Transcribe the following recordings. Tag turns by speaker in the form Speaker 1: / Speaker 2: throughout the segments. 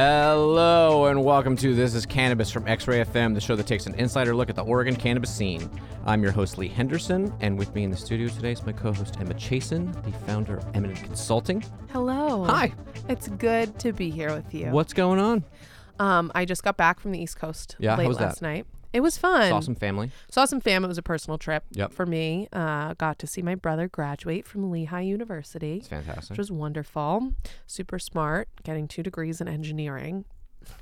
Speaker 1: Hello and welcome to This is Cannabis from X Ray FM, the show that takes an insider look at the Oregon cannabis scene. I'm your host, Lee Henderson, and with me in the studio today is my co host, Emma Chasen, the founder of Eminent Consulting.
Speaker 2: Hello.
Speaker 1: Hi.
Speaker 2: It's good to be here with you.
Speaker 1: What's going on?
Speaker 2: Um, I just got back from the East Coast
Speaker 1: Yeah, how
Speaker 2: late
Speaker 1: was that?
Speaker 2: last night. It was fun.
Speaker 1: Saw some family.
Speaker 2: Saw some fam. It was a personal trip
Speaker 1: Yep.
Speaker 2: for me. Uh, got to see my brother graduate from Lehigh University,
Speaker 1: It's fantastic.
Speaker 2: which was wonderful. Super smart, getting two degrees in engineering.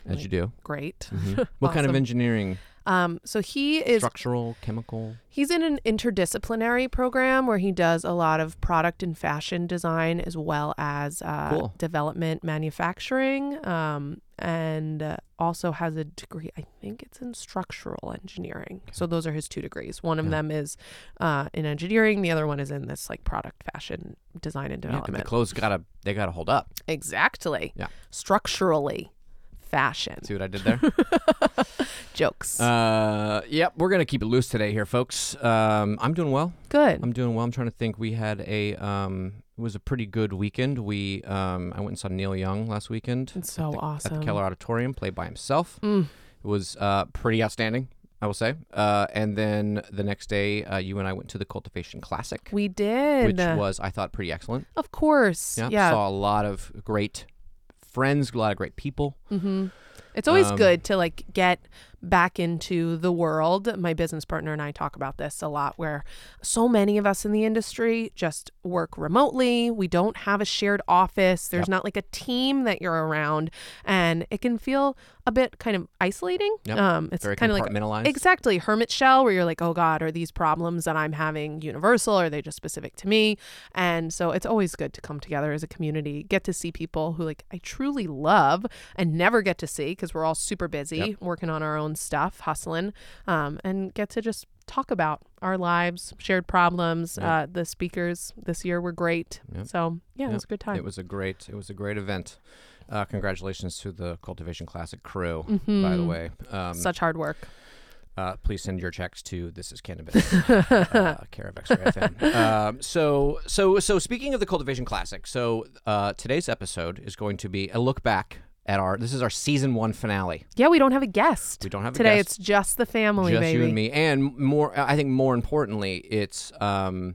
Speaker 1: As you do.
Speaker 2: Great.
Speaker 1: Mhm. What kind of engineering?
Speaker 2: Um, so he is
Speaker 1: Structural, chemical?
Speaker 2: He's in an interdisciplinary program where he does a lot of product and fashion design as well as uh,
Speaker 1: Cool.
Speaker 2: development manufacturing um, and uh, also has a degree, I think it's in structural engineering. So those are his two degrees. One of
Speaker 1: Yeah.
Speaker 2: them is uh, in engineering, the other one is in this like product fashion design and
Speaker 1: Yeah, 'cause the
Speaker 2: development.
Speaker 1: clothes gotta they gotta hold up.
Speaker 2: exactly.
Speaker 1: Yeah.
Speaker 2: Structurally, fashion.
Speaker 1: See what I did there?
Speaker 2: Jokes.
Speaker 1: uh, yep, we're gonna keep it loose today here, folks. Um, I'm doing well.
Speaker 2: Good.
Speaker 1: I'm doing well. I'm trying to think. We had a um, it was a pretty good weekend. We um, I went and saw Neil Young last weekend
Speaker 2: It's so
Speaker 1: at the,
Speaker 2: awesome.
Speaker 1: at the Keller Auditorium, played by himself.
Speaker 2: Mm.
Speaker 1: It was uh, pretty outstanding, I will say. Uh, and then the next day, uh, you and I went to the Cultivation Classic,
Speaker 2: We did.
Speaker 1: which was I thought pretty excellent.
Speaker 2: Of course.
Speaker 1: Yeah,
Speaker 2: Yeah.
Speaker 1: saw a lot of great friends, a lot of great people.
Speaker 2: hmm It's always
Speaker 1: Um,
Speaker 2: good to like get back into the world. My business partner and I talk about this a lot where so many of us in the industry just work remotely. We don't have a shared office. There's
Speaker 1: Yep.
Speaker 2: not like a team that you're around and it can feel a bit kind of isolating.
Speaker 1: Yep.
Speaker 2: Um it's
Speaker 1: Very
Speaker 2: kind of like
Speaker 1: compartmentalized.
Speaker 2: Exactly. Hermit shell, where you're like, oh God, are these problems that I'm having universal? Are they just specific to me? And so it's always good to come together as a community, get to see people who like I truly love and never get to see because we're all super busy
Speaker 1: Yep.
Speaker 2: working on our own stuff, hustling, um, and get to just talk about our lives, shared problems. Uh, the speakers this year were great. So yeah, it was a good time.
Speaker 1: It was a great it was a great event. Uh, congratulations to the Cultivation Classic crew, by the
Speaker 2: Mhm.
Speaker 1: way. Um,
Speaker 2: Such hard work.
Speaker 1: Uh, please send your checks to this is cannabis, uh, care of X-Ray FM. Um, so, so, so speaking of the Cultivation Classic, so uh, today's episode is going to be a look back at our. This is our season one finale.
Speaker 2: Yeah, we don't have a guest.
Speaker 1: We don't have a guest.
Speaker 2: Today it's just the family,
Speaker 1: just
Speaker 2: baby.
Speaker 1: you and me, and more. I think more importantly, it's um,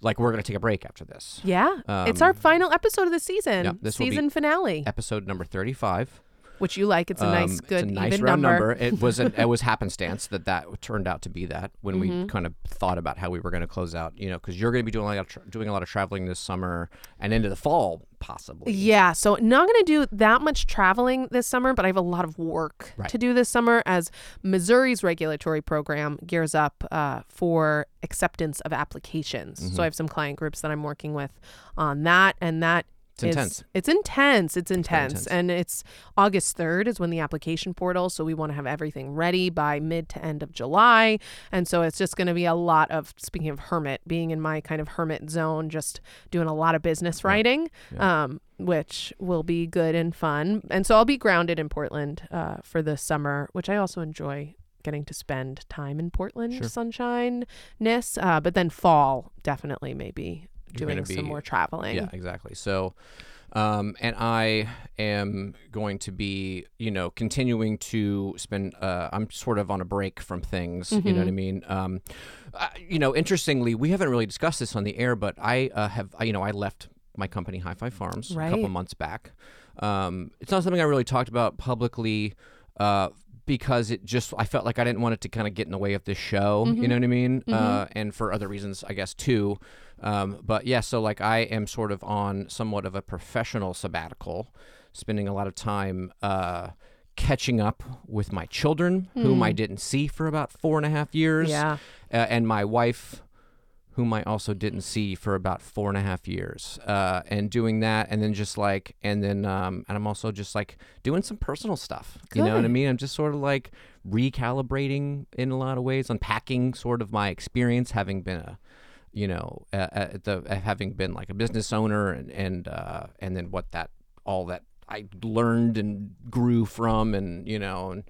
Speaker 1: like we're gonna take a break after this.
Speaker 2: Yeah. it's our
Speaker 1: Um,
Speaker 2: final episode of the season.
Speaker 1: yeah, this
Speaker 2: season finale.
Speaker 1: Episode number thirty-five.
Speaker 2: Which you like. It's a nice,
Speaker 1: Um,
Speaker 2: good,
Speaker 1: it's a nice
Speaker 2: even
Speaker 1: round
Speaker 2: number.
Speaker 1: It was an, it was happenstance that that turned out to be that when we
Speaker 2: Mhm.
Speaker 1: kind of thought about how we were going to close out. You know, because you're going to be doing a lot of tra- doing a lot of traveling this summer and into the fall possibly.
Speaker 2: Yeah, so not going to do that much traveling this summer, but I have a lot of work
Speaker 1: Right.
Speaker 2: to do this summer as Missouri's regulatory program gears up uh, for acceptance of applications.
Speaker 1: Mm-hmm.
Speaker 2: So I have some client groups that I'm working with on that, and that
Speaker 1: It's intense.
Speaker 2: It's intense. It's intense.
Speaker 1: intense.
Speaker 2: And it's August 3rd is when the application portal. So we want to have everything ready by mid to end of July. And so it's just going to be a lot of, speaking of hermit, being in my kind of hermit zone, just doing a lot of business writing,
Speaker 1: Yeah.
Speaker 2: um, which will be good and fun. And so I'll be grounded in Portland uh, for the summer, which I also enjoy getting to spend time in Portland,
Speaker 1: Sure.
Speaker 2: sunshine-ness. Uh, but then fall, definitely maybe Doing some more traveling.
Speaker 1: Yeah, exactly. So, um, and I am going to be, you know, continuing to spend. Uh, I'm sort of on a break from things. You know what I
Speaker 2: Mhm.
Speaker 1: mean? Um, uh, you know, interestingly, we haven't really discussed this on the air, but I uh, have. I, you know, I left my company, Hi-Fi Farms, a couple months back. Um, it's not something I really talked about publicly. Uh, because it just I felt like I didn't want it to kind of get in the way of this show, you
Speaker 2: Mhm.
Speaker 1: know what I mean?
Speaker 2: Mhm.
Speaker 1: Uh, and for other reasons, I guess too. Um, but yeah, so like I am sort of on somewhat of a professional sabbatical, spending a lot of time uh, catching up with my children, whom I
Speaker 2: Hmm.
Speaker 1: didn't see for about four and a half years,
Speaker 2: Yeah.
Speaker 1: uh, and my wife, whom I also didn't see for about four and a half years, uh, and doing that, and then just like, and then, um, and I'm also just like doing some personal stuff. You know what I mean? I'm just sort of like recalibrating in a lot of ways, unpacking sort of my experience, having been a, you know, uh, the having been like a business owner, and and uh, and then what that all that I learned and grew from, and you know, and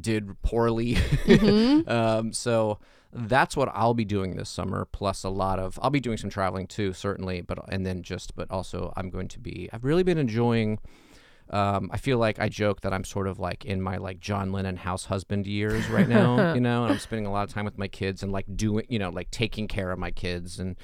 Speaker 1: did poorly.
Speaker 2: Mhm.
Speaker 1: um, so that's what I'll be doing this summer. Plus a lot of I'll be doing some traveling too, certainly. But and then just but also I'm going to be I've really been enjoying um, I feel like I joke that I'm sort of like in my like John Lennon house husband years right now, you know, and I'm spending a lot of time with my kids and like doing, you know, like taking care of my kids and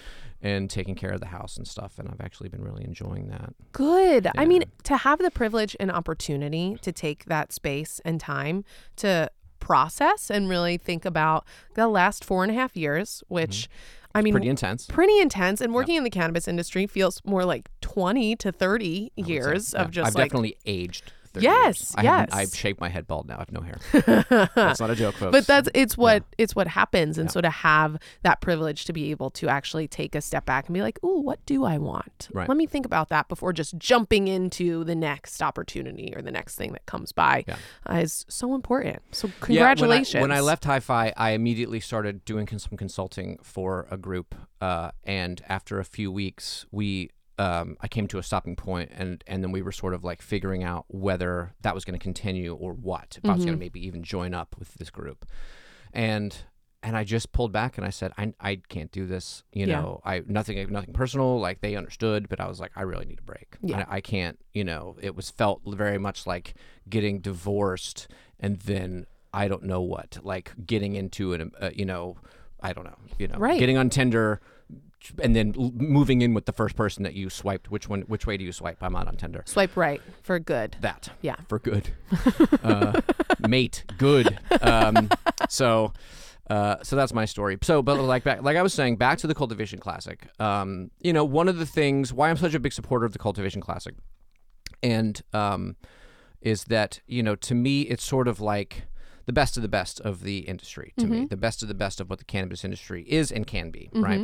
Speaker 1: and taking care of the house and stuff. And I've actually been really enjoying that.
Speaker 2: Good. I mean, to have the privilege and opportunity to take that space and time to process and really think about the last four and a half years, mm-hmm. which I mean,
Speaker 1: Pretty intense.
Speaker 2: pretty intense. And working in the cannabis industry feels more like 20 to 30
Speaker 1: I would say.
Speaker 2: years
Speaker 1: Yeah.
Speaker 2: of just
Speaker 1: I've
Speaker 2: like.
Speaker 1: definitely aged. 30
Speaker 2: Yes,
Speaker 1: years. I
Speaker 2: yes.
Speaker 1: I've shaved my head bald now. I have no hair. That's not a joke, folks.
Speaker 2: but that's it's what it's what happens and
Speaker 1: Yeah.
Speaker 2: so to have that privilege to be able to actually take a step back and be like ooh what do i want
Speaker 1: Right.
Speaker 2: let me think about that before just jumping into the next opportunity or the next thing that comes by
Speaker 1: Yeah.
Speaker 2: uh, is so important so
Speaker 1: Yeah,
Speaker 2: congratulations
Speaker 1: when I, when I left Hi-Fi, I immediately started doing some consulting for a group, uh, and after a few weeks, we um, I came to a stopping point, and and then we were sort of like figuring out whether that was going to continue or what. If I was going to maybe even join up with this group, and and I just pulled back and I said, I, I can't do this. You
Speaker 2: Yeah.
Speaker 1: know, I nothing nothing personal. Like they understood, but I was like, I really need a break.
Speaker 2: Yeah.
Speaker 1: I, I can't. You know, it was felt very much like getting divorced and then I don't know what, like getting into an, uh, you know, I don't know, you know,
Speaker 2: Right.
Speaker 1: getting on Tinder. And then l- moving in with the first person that you swiped. Which one? Which way do you swipe? I'm not on Tinder.
Speaker 2: swipe right for good
Speaker 1: That
Speaker 2: yeah
Speaker 1: for good. uh, mate, good. Um, so, uh, so that's my story. So, but like back, like I was saying, back to the Cultivation Classic. Um, you know, one of the things why I'm such a big supporter of the Cultivation Classic, and um, is that you know to me it's sort of like the best of the best of the industry to me, the best of the best of what the cannabis industry is and can be, right?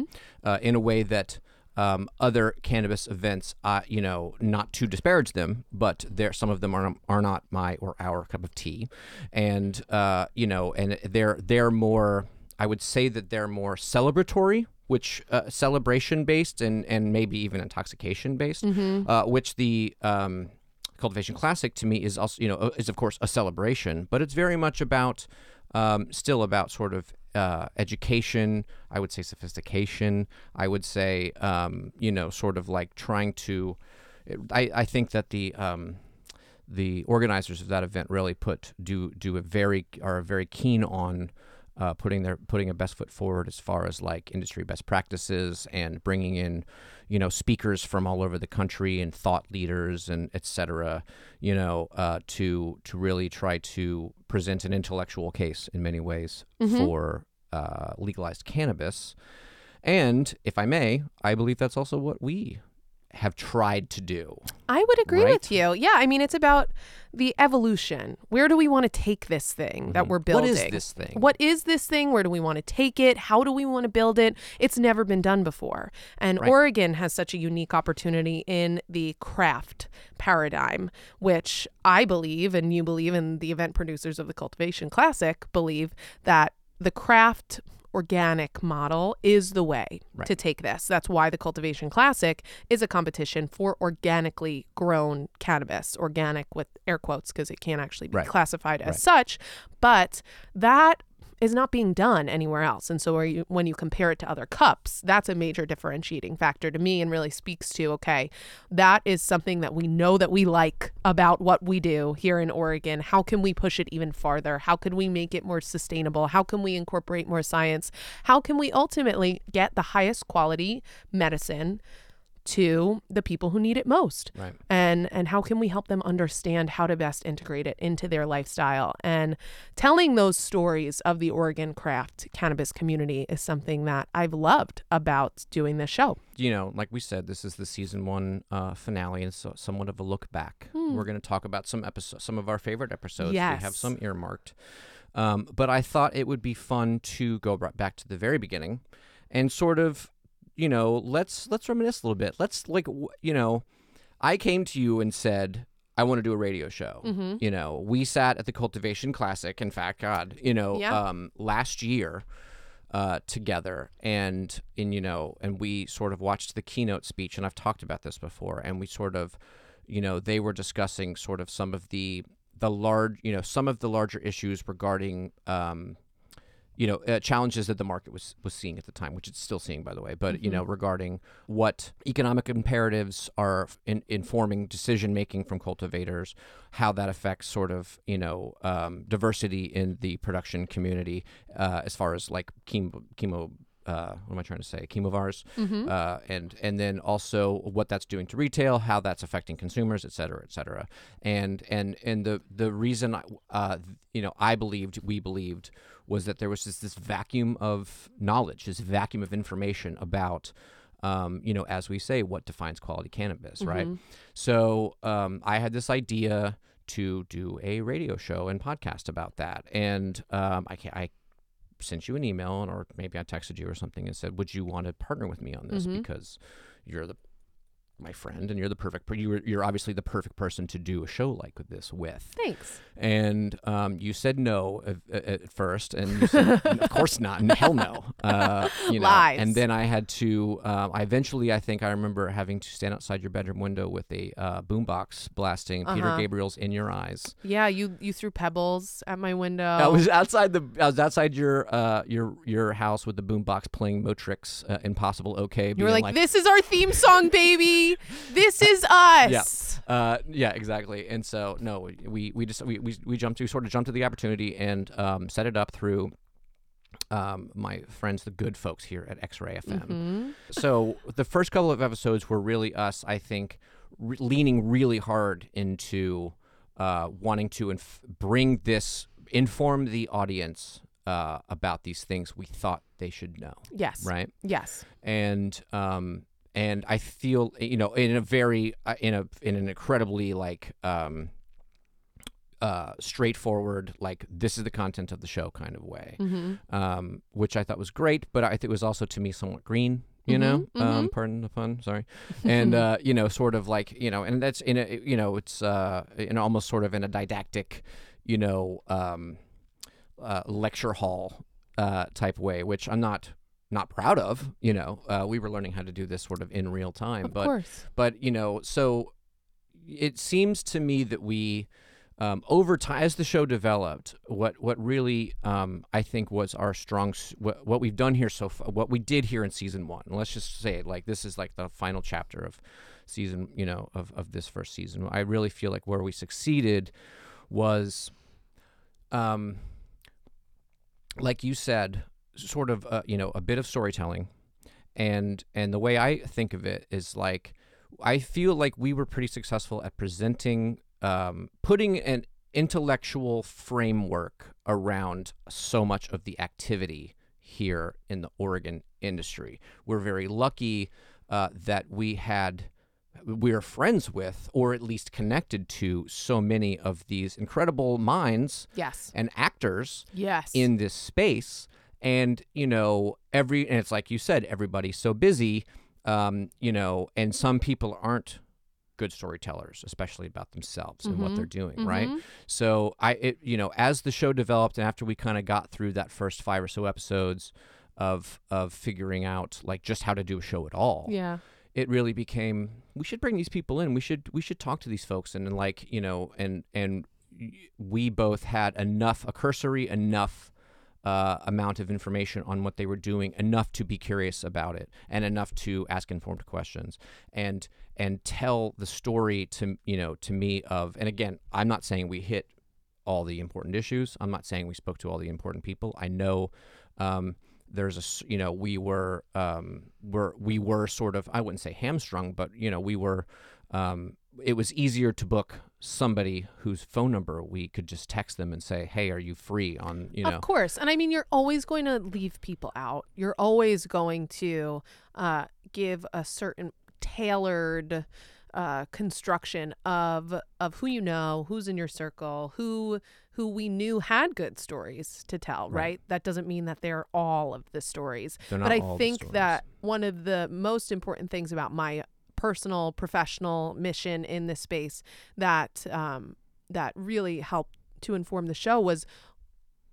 Speaker 1: Uh, in a way that um, other cannabis events, uh, you know, not to disparage them, but there some of them are are not my or our cup of tea, and uh, you know, and they're they're more. I would say that they're more celebratory, which uh, celebration based, and and maybe even intoxication based, uh, which the um, Cultivation Classic to me is also, you know, is of course a celebration, but it's very much about, um, still about sort of uh, education. I would say sophistication. I would say, um, you know, sort of like trying to. I, I think that the um, the organizers of that event really put do do a very are very keen on uh, putting their putting a best foot forward as far as like industry best practices and bringing in you know speakers from all over the country and thought leaders and et cetera you know uh, to to really try to present an intellectual case in many ways for uh, legalized cannabis. And if I may I believe that's also what we have tried to do
Speaker 2: I would agree
Speaker 1: Right?
Speaker 2: with you. Yeah, I mean, it's about the evolution. Where do we want to take this thing that we're building?
Speaker 1: Mm-hmm. what is this thing
Speaker 2: What is this thing? Where do we want to take it? How do we want to build it? It's never been done before. And
Speaker 1: Right.
Speaker 2: Oregon has such a unique opportunity in the craft paradigm, which I believe, and you believe, and the event producers of the Cultivation Classic believe that the craft organic model is the way
Speaker 1: Right.
Speaker 2: to take this. That's why the Cultivation Classic is a competition for organically grown cannabis, organic with air quotes because it can't actually be
Speaker 1: Right.
Speaker 2: classified as
Speaker 1: Right.
Speaker 2: such. But that is not being done anywhere else. And so you, when you compare it to other cups, that's a major differentiating factor to me and really speaks to okay, that is something that we know that we like about what we do here in Oregon. How can we push it even farther? How can we make it more sustainable? How can we incorporate more science? How can we ultimately get the highest quality medicine to the people who need it most?
Speaker 1: right
Speaker 2: and and how can we help them understand how to best integrate it into their lifestyle and telling those stories of the Oregon craft cannabis community is something that I've loved about doing this show.
Speaker 1: you know, like we said, this is the season one uh, finale, and so somewhat of a look back. We're going to talk about some episodes, some of our favorite episodes. We have some earmarked, um, but I thought it would be fun to go back to the very beginning, and sort of, you know, let's let's reminisce a little bit. Let's like, you know, I came to you and said. I want to do a radio show.
Speaker 2: Mm-hmm.
Speaker 1: You know, we sat at the Cultivation Classic. In fact, God, you know,
Speaker 2: Yeah.
Speaker 1: um, last year, uh, together and in you know and we sort of watched the keynote speech and I've talked about this before and we sort of you know they were discussing sort of some of the the large you know some of the larger issues regarding um, you know uh, challenges that the market was was seeing at the time, which it's still seeing by the way. But you know regarding what economic imperatives are in, informing decision making from cultivators, how that affects sort of you know um, diversity in the production community uh, as far as like chemo chemo uh, what am I trying to say? Chemovars, uh, and and then also what that's doing to retail, how that's affecting consumers, et cetera, et cetera. And and and the the reason I, uh, you know I believed we believed was that there was just this vacuum of knowledge, this vacuum of information about. Um, you know, as we say, what defines quality cannabis, right? So um, I had this idea to do a radio show and podcast about that, and um, I, ca- I sent you an email and or maybe I texted you or something and said, "Would you want to partner with me on this mm-hmm. because you're the my friend and you're the perfect per- you were, you're obviously the perfect person to do a show like this with."
Speaker 2: Thanks.
Speaker 1: And um, you said no at, at first, and you said, "Of course not, and hell no." Uh, you know,
Speaker 2: Lies.
Speaker 1: And then I had to. Uh, I eventually, I think I remember having to stand outside your bedroom window with a uh, boombox blasting Peter
Speaker 2: Uh-huh.
Speaker 1: Gabriel's "In Your Eyes."
Speaker 2: Yeah, you you threw pebbles at my window.
Speaker 1: I was outside the. I was outside your uh your your house with the boombox playing Motrix uh, Impossible OK.
Speaker 2: you were like, "This is our theme song, baby. This is us."
Speaker 1: Uh, yeah, exactly. And so no, we we just we, we we jumped to sort of jumped to the opportunity and um, set it up through um, my friends, the good folks here at X-Ray FM.
Speaker 2: Mm-hmm.
Speaker 1: So the first couple of episodes were really us, I think, re- leaning really hard into uh, wanting to inf- bring this, inform the audience uh, about these things we thought they should know,
Speaker 2: Yes.
Speaker 1: right?
Speaker 2: Yes.
Speaker 1: and um and I feel you know in a very uh, in a in an incredibly like um uh straightforward like this is the content of the show kind of way
Speaker 2: Mm-hmm.
Speaker 1: um which I thought was great but I think it was also to me somewhat green you know?
Speaker 2: Mhm,
Speaker 1: um pardon the pun sorry. And uh you know sort of like you know and that's in a you know it's uh in almost sort of in a didactic you know um uh, lecture hall uh type way which I'm not not proud of you know uh, we were learning how to do this sort of in real time
Speaker 2: Of
Speaker 1: but
Speaker 2: course.
Speaker 1: but you know so it seems to me that we um, over time as the show developed what what really um, i think was our strong what, what we've done here so far what we did here in season one let's just say it like this is like the final chapter of season you know of, of this first season i really feel like where we succeeded was um like you said sort of uh, you know a bit of storytelling and and the way i think of it is like i feel like we were pretty successful at presenting um, putting an intellectual framework around so much of the activity here in the oregon industry we're very lucky uh, that we had we're friends with or at least connected to so many of these incredible minds
Speaker 2: Yes.
Speaker 1: and actors
Speaker 2: Yes.
Speaker 1: in this space and you know every and it's like you said everybody's so busy um you know and some people aren't good storytellers especially about themselves and what
Speaker 2: Mhm.
Speaker 1: they're doing right
Speaker 2: Mhm.
Speaker 1: so i it you know as the show developed and after we kind of got through that first five or so episodes of of figuring out like just how to do a show at all
Speaker 2: Yeah.
Speaker 1: it really became we should bring these people in we should we should talk to these folks and, and like you know and and we both had enough a cursory enough uh, amount of information on what they were doing enough to be curious about it and enough to ask informed questions and and tell the story to you know to me of and again i'm not saying we hit all the important issues. I'm not saying we spoke to all the important people. I know um, there's a you know we were um were we were sort of I wouldn't say hamstrung but you know we were um it was easier to book somebody whose phone number we could just text them and say hey are you free on you know
Speaker 2: Of course. And I mean, you're always going to leave people out. You're always going to uh, give a certain tailored uh, construction of of who you know, who's in your circle, who who we knew had good stories to tell. Right.
Speaker 1: Right.
Speaker 2: That doesn't mean that they're all of the stories.
Speaker 1: They're
Speaker 2: but
Speaker 1: not
Speaker 2: I
Speaker 1: all the
Speaker 2: think that one of the most important things about my personal professional mission in this space that um, that really helped to inform the show was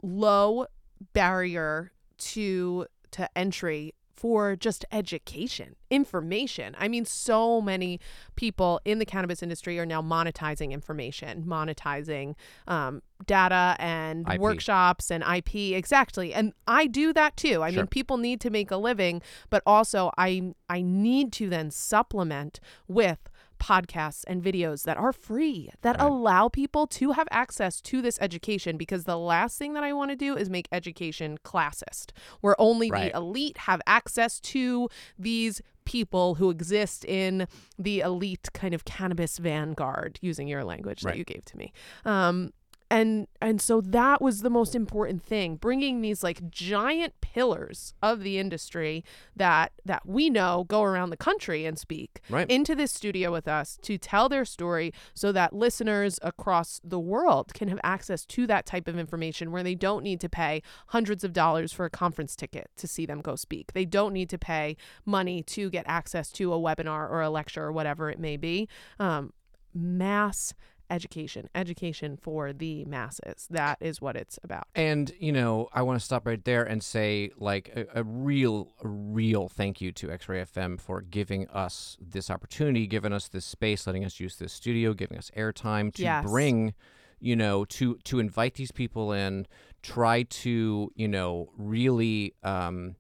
Speaker 2: low barrier to to entry for just education, information. I mean, so many people in the cannabis industry are now monetizing information, monetizing um, data and
Speaker 1: IP.
Speaker 2: workshops and IP. Exactly. And I do that too. I
Speaker 1: Sure.
Speaker 2: mean, people need to make a living, but also I I need to then supplement with podcasts and videos that are free that
Speaker 1: Right.
Speaker 2: allow people to have access to this education because the last thing that I want to do is make education classist where only
Speaker 1: Right.
Speaker 2: the elite have access to these people who exist in the elite kind of cannabis vanguard using your language
Speaker 1: Right.
Speaker 2: that you gave to me um and and so that was the most important thing bringing these like giant pillars of the industry that that we know go around the country and speak
Speaker 1: Right.
Speaker 2: into this studio with us to tell their story so that listeners across the world can have access to that type of information where they don't need to pay hundreds of dollars for a conference ticket to see them go speak. They don't need to pay money to get access to a webinar or a lecture or whatever it may be. Um, mass education, education for the masses. That is what it's about.
Speaker 1: And you know, I want to stop right there and say, like, a, a real, a real thank you to X-Ray FM for giving us this opportunity, giving us this space, letting us use this studio, giving us airtime to
Speaker 2: Yes.
Speaker 1: bring, you know, to to invite these people in, try to, you know, really, um,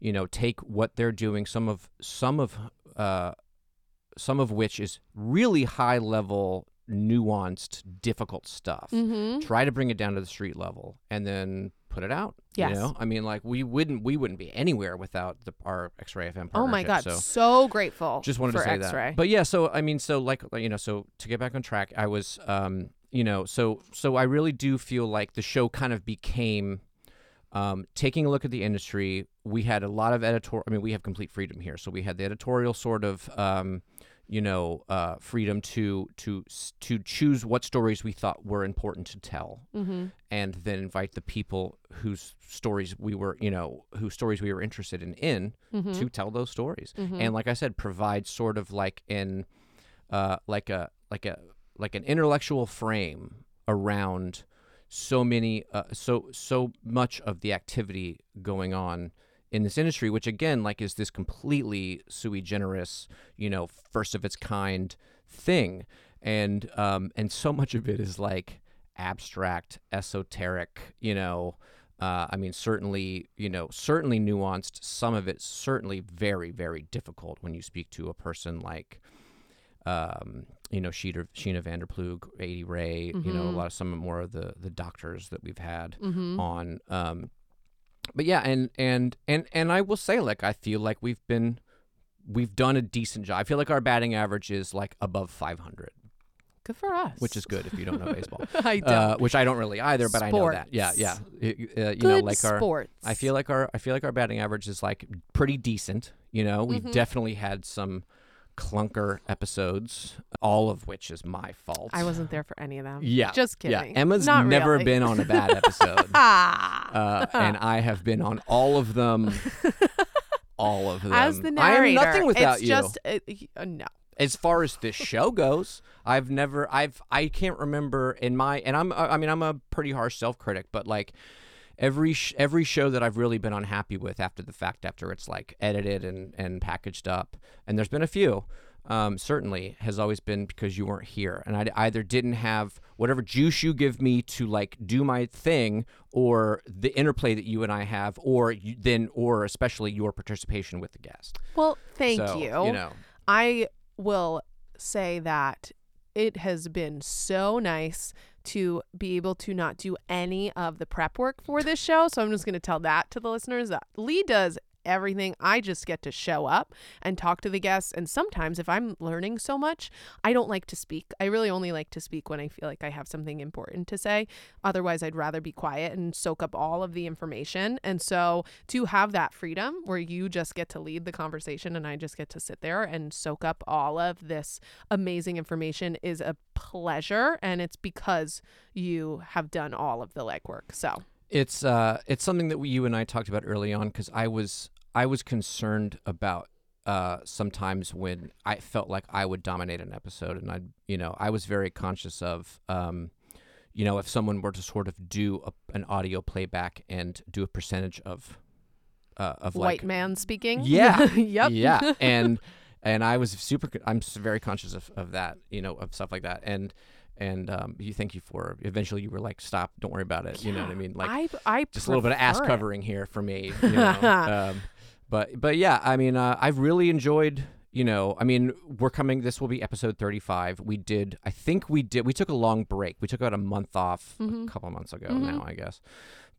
Speaker 1: you know, take what they're doing. Some of some of uh, some of which is really high level, nuanced, difficult stuff
Speaker 2: Mm-hmm.
Speaker 1: try to bring it down to the street level and then put it out
Speaker 2: Yes.
Speaker 1: you know i mean like we wouldn't we wouldn't be anywhere without the our x-ray fm
Speaker 2: Oh my God.
Speaker 1: so
Speaker 2: So, grateful
Speaker 1: just wanted
Speaker 2: for
Speaker 1: to say
Speaker 2: X-ray.
Speaker 1: that but yeah so i mean so like you know so to get back on track i was um you know so so i really do feel like the show kind of became um, taking a look at the industry, we had a lot of editorial. I mean, we have complete freedom here, so we had the editorial sort of, um, you know, uh, freedom to to to choose what stories we thought were important to tell,
Speaker 2: mm-hmm.
Speaker 1: and then invite the people whose stories we were, you know, whose stories we were interested in in
Speaker 2: Mm-hmm.
Speaker 1: to tell those stories.
Speaker 2: Mhm.
Speaker 1: And like I said, provide sort of like an, uh, like a like a like an intellectual frame around so many uh, so so much of the activity going on in this industry which again like is this completely sui generis you know first of its kind thing and um and so much of it is like abstract esoteric you know uh, I mean, certainly, you know, certainly nuanced. Some of it certainly very, very difficult when you speak to a person like, um, you know, Sheena, Sheena Vanderplug, Adie Rae, you know, a
Speaker 2: Mhm.
Speaker 1: lot of some more of the the doctors that we've had
Speaker 2: Mm-hmm.
Speaker 1: on. Um, but yeah, and and and and I will say, like, I feel like we've been, we've done a decent job. I feel like our batting average is like above 500,
Speaker 2: Good for us.
Speaker 1: which is good if you don't know baseball.
Speaker 2: I don't.
Speaker 1: Uh, which I don't really either, but I know that. Yeah, yeah.
Speaker 2: Sports.
Speaker 1: Uh, you
Speaker 2: Good
Speaker 1: know, like our
Speaker 2: sports.
Speaker 1: I feel like our I feel like our batting average is like pretty decent. You know, we've
Speaker 2: Mhm.
Speaker 1: definitely had some clunker episodes, all of which is my fault.
Speaker 2: I wasn't there for any of them.
Speaker 1: Yeah,
Speaker 2: Just kidding. yeah.
Speaker 1: Emma's
Speaker 2: Not
Speaker 1: never
Speaker 2: really.
Speaker 1: been on a bad episode,
Speaker 2: Ah.
Speaker 1: uh, and I have been on all of them. All of them.
Speaker 2: As the
Speaker 1: I
Speaker 2: narrator,
Speaker 1: am nothing without
Speaker 2: it's
Speaker 1: you.
Speaker 2: just uh, uh, no.
Speaker 1: as far as this show goes, I've never, I've, I can't remember in my, and I'm, I mean, I'm a pretty harsh self critic, but like every sh- every show that I've really been unhappy with after the fact, after it's like edited and and packaged up, and there's been a few. Um, certainly has always been because you weren't here, and I either didn't have whatever juice you give me to like do my thing, or the interplay that you and I have, or you, then, or especially your participation with the guest.
Speaker 2: Well, thank
Speaker 1: So,
Speaker 2: you.
Speaker 1: You know,
Speaker 2: I will say that it has been so nice to be able to not do any of the prep work for this show. So I'm just going to tell that to the listeners that Lee does everything. I just get to show up and talk to the guests. And sometimes, if I'm learning so much, I don't like to speak. I really only like to speak when I feel like I have something important to say. Otherwise, I'd rather be quiet and soak up all of the information. And so, to have that freedom where you just get to lead the conversation and I just get to sit there and soak up all of this amazing information is a pleasure. And it's because you have done all of the legwork. So,
Speaker 1: It's uh, it's something that we, you and I talked about early on because I was I was concerned about uh, sometimes when I felt like I would dominate an episode, and I you know I was very conscious of um, you know if someone were to sort of do a, an audio playback and do a percentage of uh, of
Speaker 2: White
Speaker 1: like
Speaker 2: man speaking.
Speaker 1: Yeah.
Speaker 2: yep.
Speaker 1: yeah and and i was super i'm very conscious of, of that you know of stuff like that and and um you thank you for eventually you were like stop don't worry about it you know what i mean like
Speaker 2: I, I
Speaker 1: just a little bit of ass
Speaker 2: it.
Speaker 1: covering here for me you know? um, but but yeah i mean uh, i've really enjoyed you know i mean we're coming this will be episode 35 we did i think we did we took a long break we took about a month off
Speaker 2: Mm-hmm.
Speaker 1: a couple months ago now i guess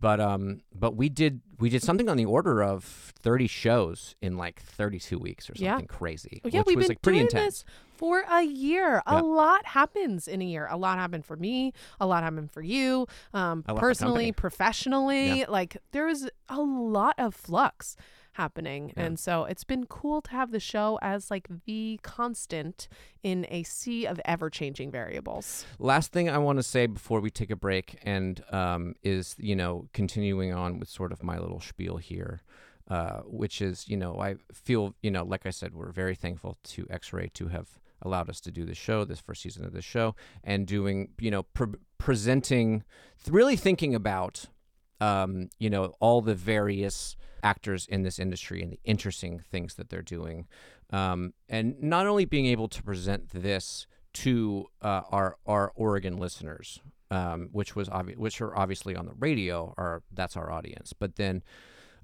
Speaker 1: but um but we did we did something on the order of 30 shows in like 32 weeks or
Speaker 2: Yeah.
Speaker 1: something crazy
Speaker 2: Oh, yeah,
Speaker 1: which
Speaker 2: we've
Speaker 1: was
Speaker 2: been
Speaker 1: like pretty intense
Speaker 2: this for a year.
Speaker 1: Yeah.
Speaker 2: A lot happens in a year. A lot happened for me. A lot happened for you. Um,
Speaker 1: I left the
Speaker 2: personally, professionally, like there was a lot of flux happening, and so it's been cool to have the show as like the constant in a sea of ever-changing variables.
Speaker 1: last thing I want to say before we take a break, and um, is you know continuing on with sort of my little spiel here, uh, which is you know I feel you know like I said we're very thankful to X-Ray to have allowed us to do the show, this first season of the show, and doing you know pre- presenting, really thinking about um, you know all the various actors in this industry and the interesting things that they're doing, um, and not only being able to present this to uh, our our Oregon listeners, um, which was obvi- which are obviously on the radio, are that's our audience. But then,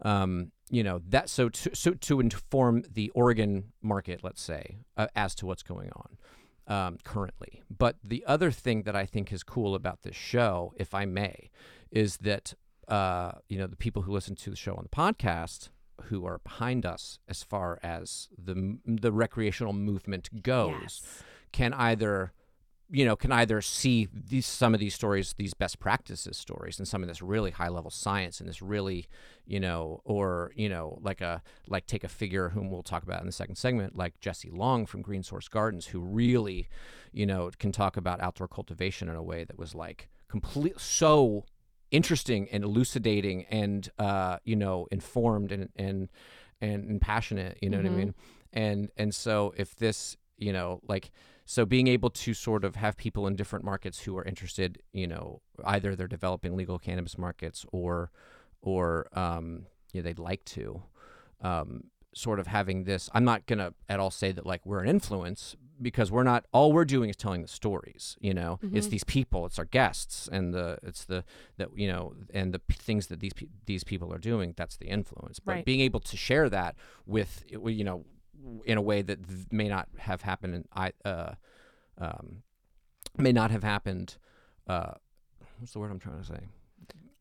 Speaker 1: um, you know that so to so to inform the Oregon market, let's say, uh, as to what's going on. Um, currently, but the other thing that I think is cool about this show, if I may, is that uh, you know the people who listen to the show on the podcast, who are behind us as far as the the recreational movement goes, can either you know can either see these some of these stories these best practices stories and some of this really high level science and this really you know or you know like a like take a figure whom we'll talk about in the second segment like jesse long from green source gardens who really you know can talk about outdoor cultivation in a way that was like complete so interesting and elucidating and uh you know informed and and and, and passionate you know what i
Speaker 2: Mhm.
Speaker 1: mean and and so if this you know like so being able to sort of have people in different markets who are interested you know either they're developing legal cannabis markets or or um yeah they'd like to um sort of having this i'm not gonna at all say that like we're an influence because we're not all we're doing is telling the stories you know? It's
Speaker 2: Mhm.
Speaker 1: these people it's our guests and the it's the that you know and the p- things that these pe- these people are doing that's the influence. But
Speaker 2: Right.
Speaker 1: being able to share that with you know in a way that th- may not have happened in I uh um may not have happened uh what's the word I'm trying to say?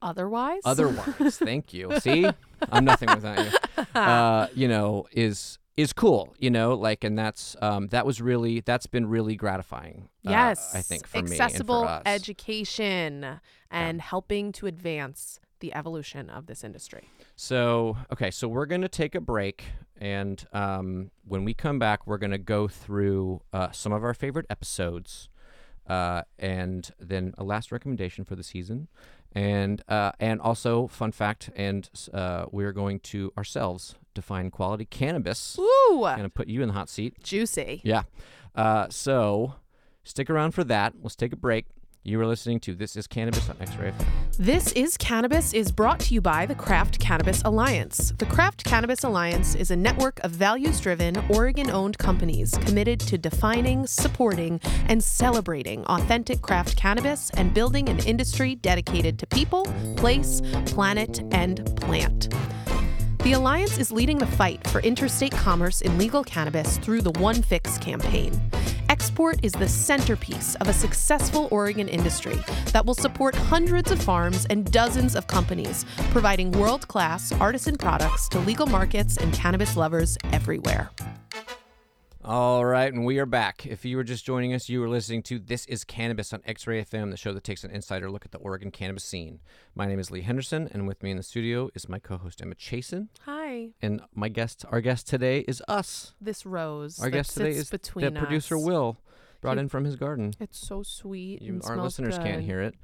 Speaker 2: Otherwise,
Speaker 1: otherwise. Thank you. See? I'm nothing without you. Uh you know is is cool you know like and that's um that was really that's been really gratifying uh,
Speaker 2: yes,
Speaker 1: I think for
Speaker 2: accessible
Speaker 1: me and for us.
Speaker 2: education and helping to advance the evolution of this industry.
Speaker 1: So, okay, so we're going to take a break. And um, when we come back, we're going to go through uh, some of our favorite episodes uh, and then a last recommendation for the season. And, uh, and also, fun fact, and uh, we're going to ourselves define quality cannabis.
Speaker 2: Ooh,
Speaker 1: going to put you in the hot seat.
Speaker 2: juicy.
Speaker 1: Yeah. Uh, so stick around for that. Let's take a break. You are listening to This is Cannabis on X Ray FM.
Speaker 2: This is Cannabis is brought to you by the Craft Cannabis Alliance. The Craft Cannabis Alliance is a network of values driven, Oregon owned companies committed to defining, supporting, and celebrating authentic craft cannabis and building an industry dedicated to people, place, planet, and plant. The Alliance is leading the fight for interstate commerce in legal cannabis through the One Fix campaign. Export is the centerpiece of a successful Oregon industry that will support hundreds of farms and dozens of companies, providing world class artisan products to legal markets and cannabis lovers everywhere.
Speaker 1: All right, and we are back. If you were just joining us, you were listening to This is Cannabis on X Ray FM, the show that takes an insider look at the Oregon cannabis scene. My name is Lee Henderson, and with me in the studio is my co host Emma Chasen.
Speaker 2: Hi.
Speaker 1: And my guest, our guest today is us.
Speaker 2: This rose
Speaker 1: Our guest today is
Speaker 2: between
Speaker 1: that producer. Will brought
Speaker 2: He-
Speaker 1: in from his garden.
Speaker 2: It's so sweet.
Speaker 1: You, our listeners can't hear it.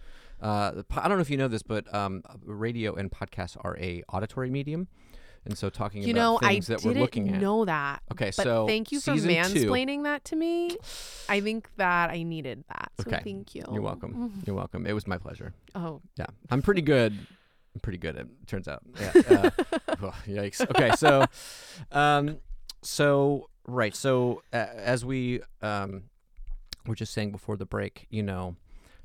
Speaker 1: Uh, the I don't know if you know this, but um, radio and podcasts are a auditory medium, and so talking
Speaker 2: You
Speaker 1: about
Speaker 2: know, I
Speaker 1: things that we're looking at.
Speaker 2: know that.
Speaker 1: Okay,
Speaker 2: But
Speaker 1: so
Speaker 2: thank you for
Speaker 1: season two-
Speaker 2: mansplaining that to me. I think that I needed that. So
Speaker 1: Okay.
Speaker 2: thank you.
Speaker 1: You're welcome. You're welcome. It was my pleasure.
Speaker 2: Oh,
Speaker 1: Yeah, I'm pretty good. I'm pretty good. It turns out. Yeah. Uh, Ugh, yikes. Okay, so, um, so right, so uh, as we um, were just saying before the break, you know,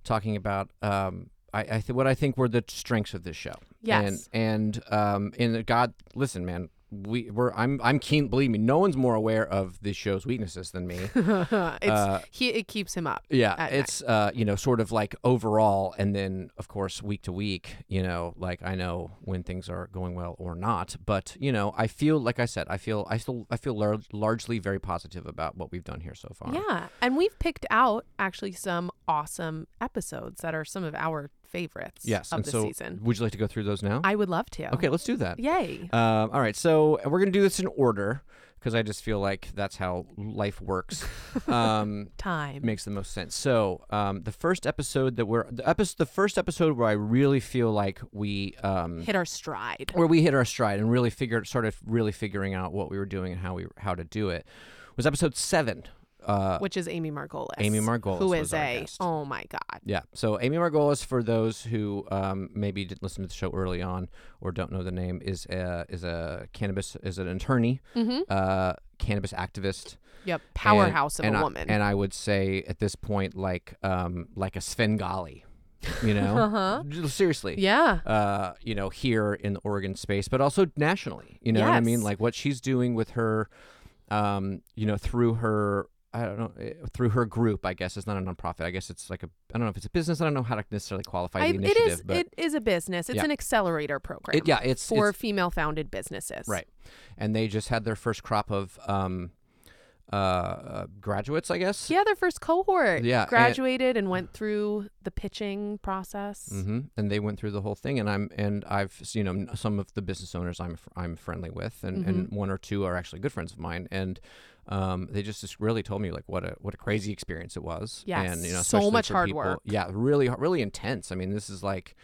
Speaker 1: talking about um, I, I th- what I think were the strengths of this show.
Speaker 2: Yes.
Speaker 1: And and um, and God, listen, man. We we're I'm I'm keen. Believe me, no one's more aware of the show's weaknesses than me.
Speaker 2: it's
Speaker 1: Uh,
Speaker 2: he it keeps him up.
Speaker 1: Yeah, it's uh, you know, sort of like overall, and then of course week to week, you know, like I know when things are going well or not, but you know, I feel like I said, I feel I still I feel lar- largely very positive about what we've done here so far.
Speaker 2: Yeah, and we've picked out actually some awesome episodes that are some of our favorites
Speaker 1: Yes,
Speaker 2: of
Speaker 1: and
Speaker 2: the
Speaker 1: so
Speaker 2: season.
Speaker 1: would you like to go through those now?
Speaker 2: I would love to.
Speaker 1: okay, let's do that.
Speaker 2: Yay.
Speaker 1: Um, all right, so we're gonna do this in order because I just feel like that's how life works. um,
Speaker 2: Time.
Speaker 1: makes the most sense. So, um, the first episode that we're the episode, the first episode where I really feel like we um,
Speaker 2: Hit our stride.
Speaker 1: where we hit our stride and really figured started really figuring out what we were doing and how we how to do it was episode seven. Uh,
Speaker 2: Which is Amy Margolis.
Speaker 1: Amy Margolis
Speaker 2: who is a
Speaker 1: guest.
Speaker 2: oh my god.
Speaker 1: yeah, so Amy Margolis, for those who um, maybe didn't listen to the show early on or don't know the name, is a, is a cannabis is an attorney,
Speaker 2: Mm-hmm.
Speaker 1: uh, cannabis activist,
Speaker 2: Yep. Powerhouse
Speaker 1: and
Speaker 2: of a
Speaker 1: I-
Speaker 2: woman.
Speaker 1: and I would say at this point like um, like a Svengali, you know,
Speaker 2: uh-huh.
Speaker 1: seriously,
Speaker 2: Yeah.
Speaker 1: uh, you know, here in the Oregon space, but also nationally. You know what I mean? Like what she's doing with her, um, you know, through her. I don't know eh, through her group. I guess it's not a nonprofit. I guess it's like a. I don't know if it's a business. I don't know how to necessarily qualify
Speaker 2: I,
Speaker 1: the
Speaker 2: it
Speaker 1: initiative,
Speaker 2: is
Speaker 1: but
Speaker 2: it is a business. It's
Speaker 1: Yeah.
Speaker 2: an accelerator program
Speaker 1: it, yeah, it's
Speaker 2: for female founded businesses.
Speaker 1: right. And they just had their first crop of um, uh, uh, graduates. I guess.
Speaker 2: Yeah, their first cohort.
Speaker 1: Yeah,
Speaker 2: Graduated and, went through the pitching process.
Speaker 1: hmm And they went through the whole thing, and I'm and I've you know some of the business owners I'm I'm friendly with, and, and
Speaker 2: Mm-hmm.
Speaker 1: one or two are actually good friends of mine, and um, they just, just really told me like what a what a crazy experience it was.
Speaker 2: Yes,
Speaker 1: and you know
Speaker 2: so much hard
Speaker 1: people-
Speaker 2: work.
Speaker 1: Yeah, really really intense. I mean, this is like.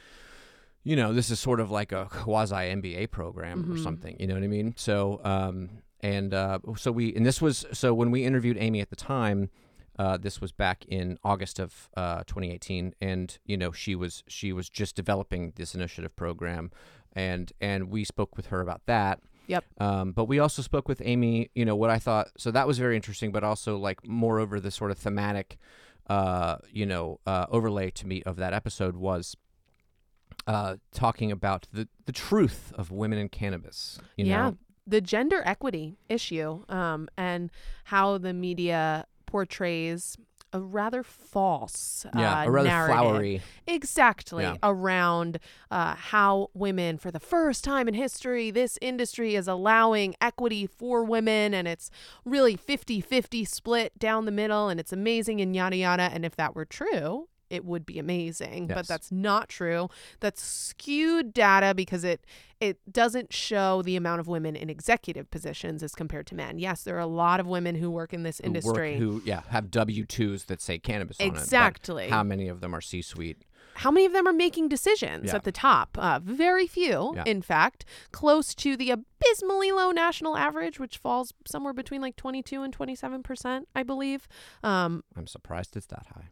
Speaker 1: You know, this is sort of like a quasi MBA program or
Speaker 2: Mhm.
Speaker 1: something. You know what I mean? So, um, and uh, so we, and this was so when we interviewed Amy at the time, uh, this was back in August of uh, 2018, and you know she was she was just developing this initiative program, and and we spoke with her about that.
Speaker 2: Yep.
Speaker 1: Um, but we also spoke with Amy. You know what I thought. So that was very interesting, but also like moreover the sort of thematic, uh, you know, uh, overlay to me of that episode was. Uh, talking about the, the truth of women in cannabis, you
Speaker 2: yeah.
Speaker 1: know,
Speaker 2: The gender equity issue um, and how the media portrays a rather false
Speaker 1: yeah,
Speaker 2: uh,
Speaker 1: a rather
Speaker 2: narrative.
Speaker 1: flowery,
Speaker 2: Exactly.
Speaker 1: Yeah.
Speaker 2: Around uh, how women, for the first time in history, this industry is allowing equity for women and it's really 50 50 split down the middle and it's amazing and yada yada. And if that were true, it would be amazing
Speaker 1: Yes.
Speaker 2: but that's not true that's skewed data because it it doesn't show the amount of women in executive positions as compared to men yes there are a lot of women who work in this
Speaker 1: who work-
Speaker 2: industry
Speaker 1: who yeah have W twos that say cannabis on it.
Speaker 2: Exactly.
Speaker 1: how many of them are C suite?
Speaker 2: how many of them are making decisions
Speaker 1: Yeah.
Speaker 2: at the top? Uh, very few,
Speaker 1: Yeah.
Speaker 2: in fact, close to the abysmally low national average, which falls somewhere between like 22 and 27 percent, I believe. Um,
Speaker 1: I'm surprised it's that high.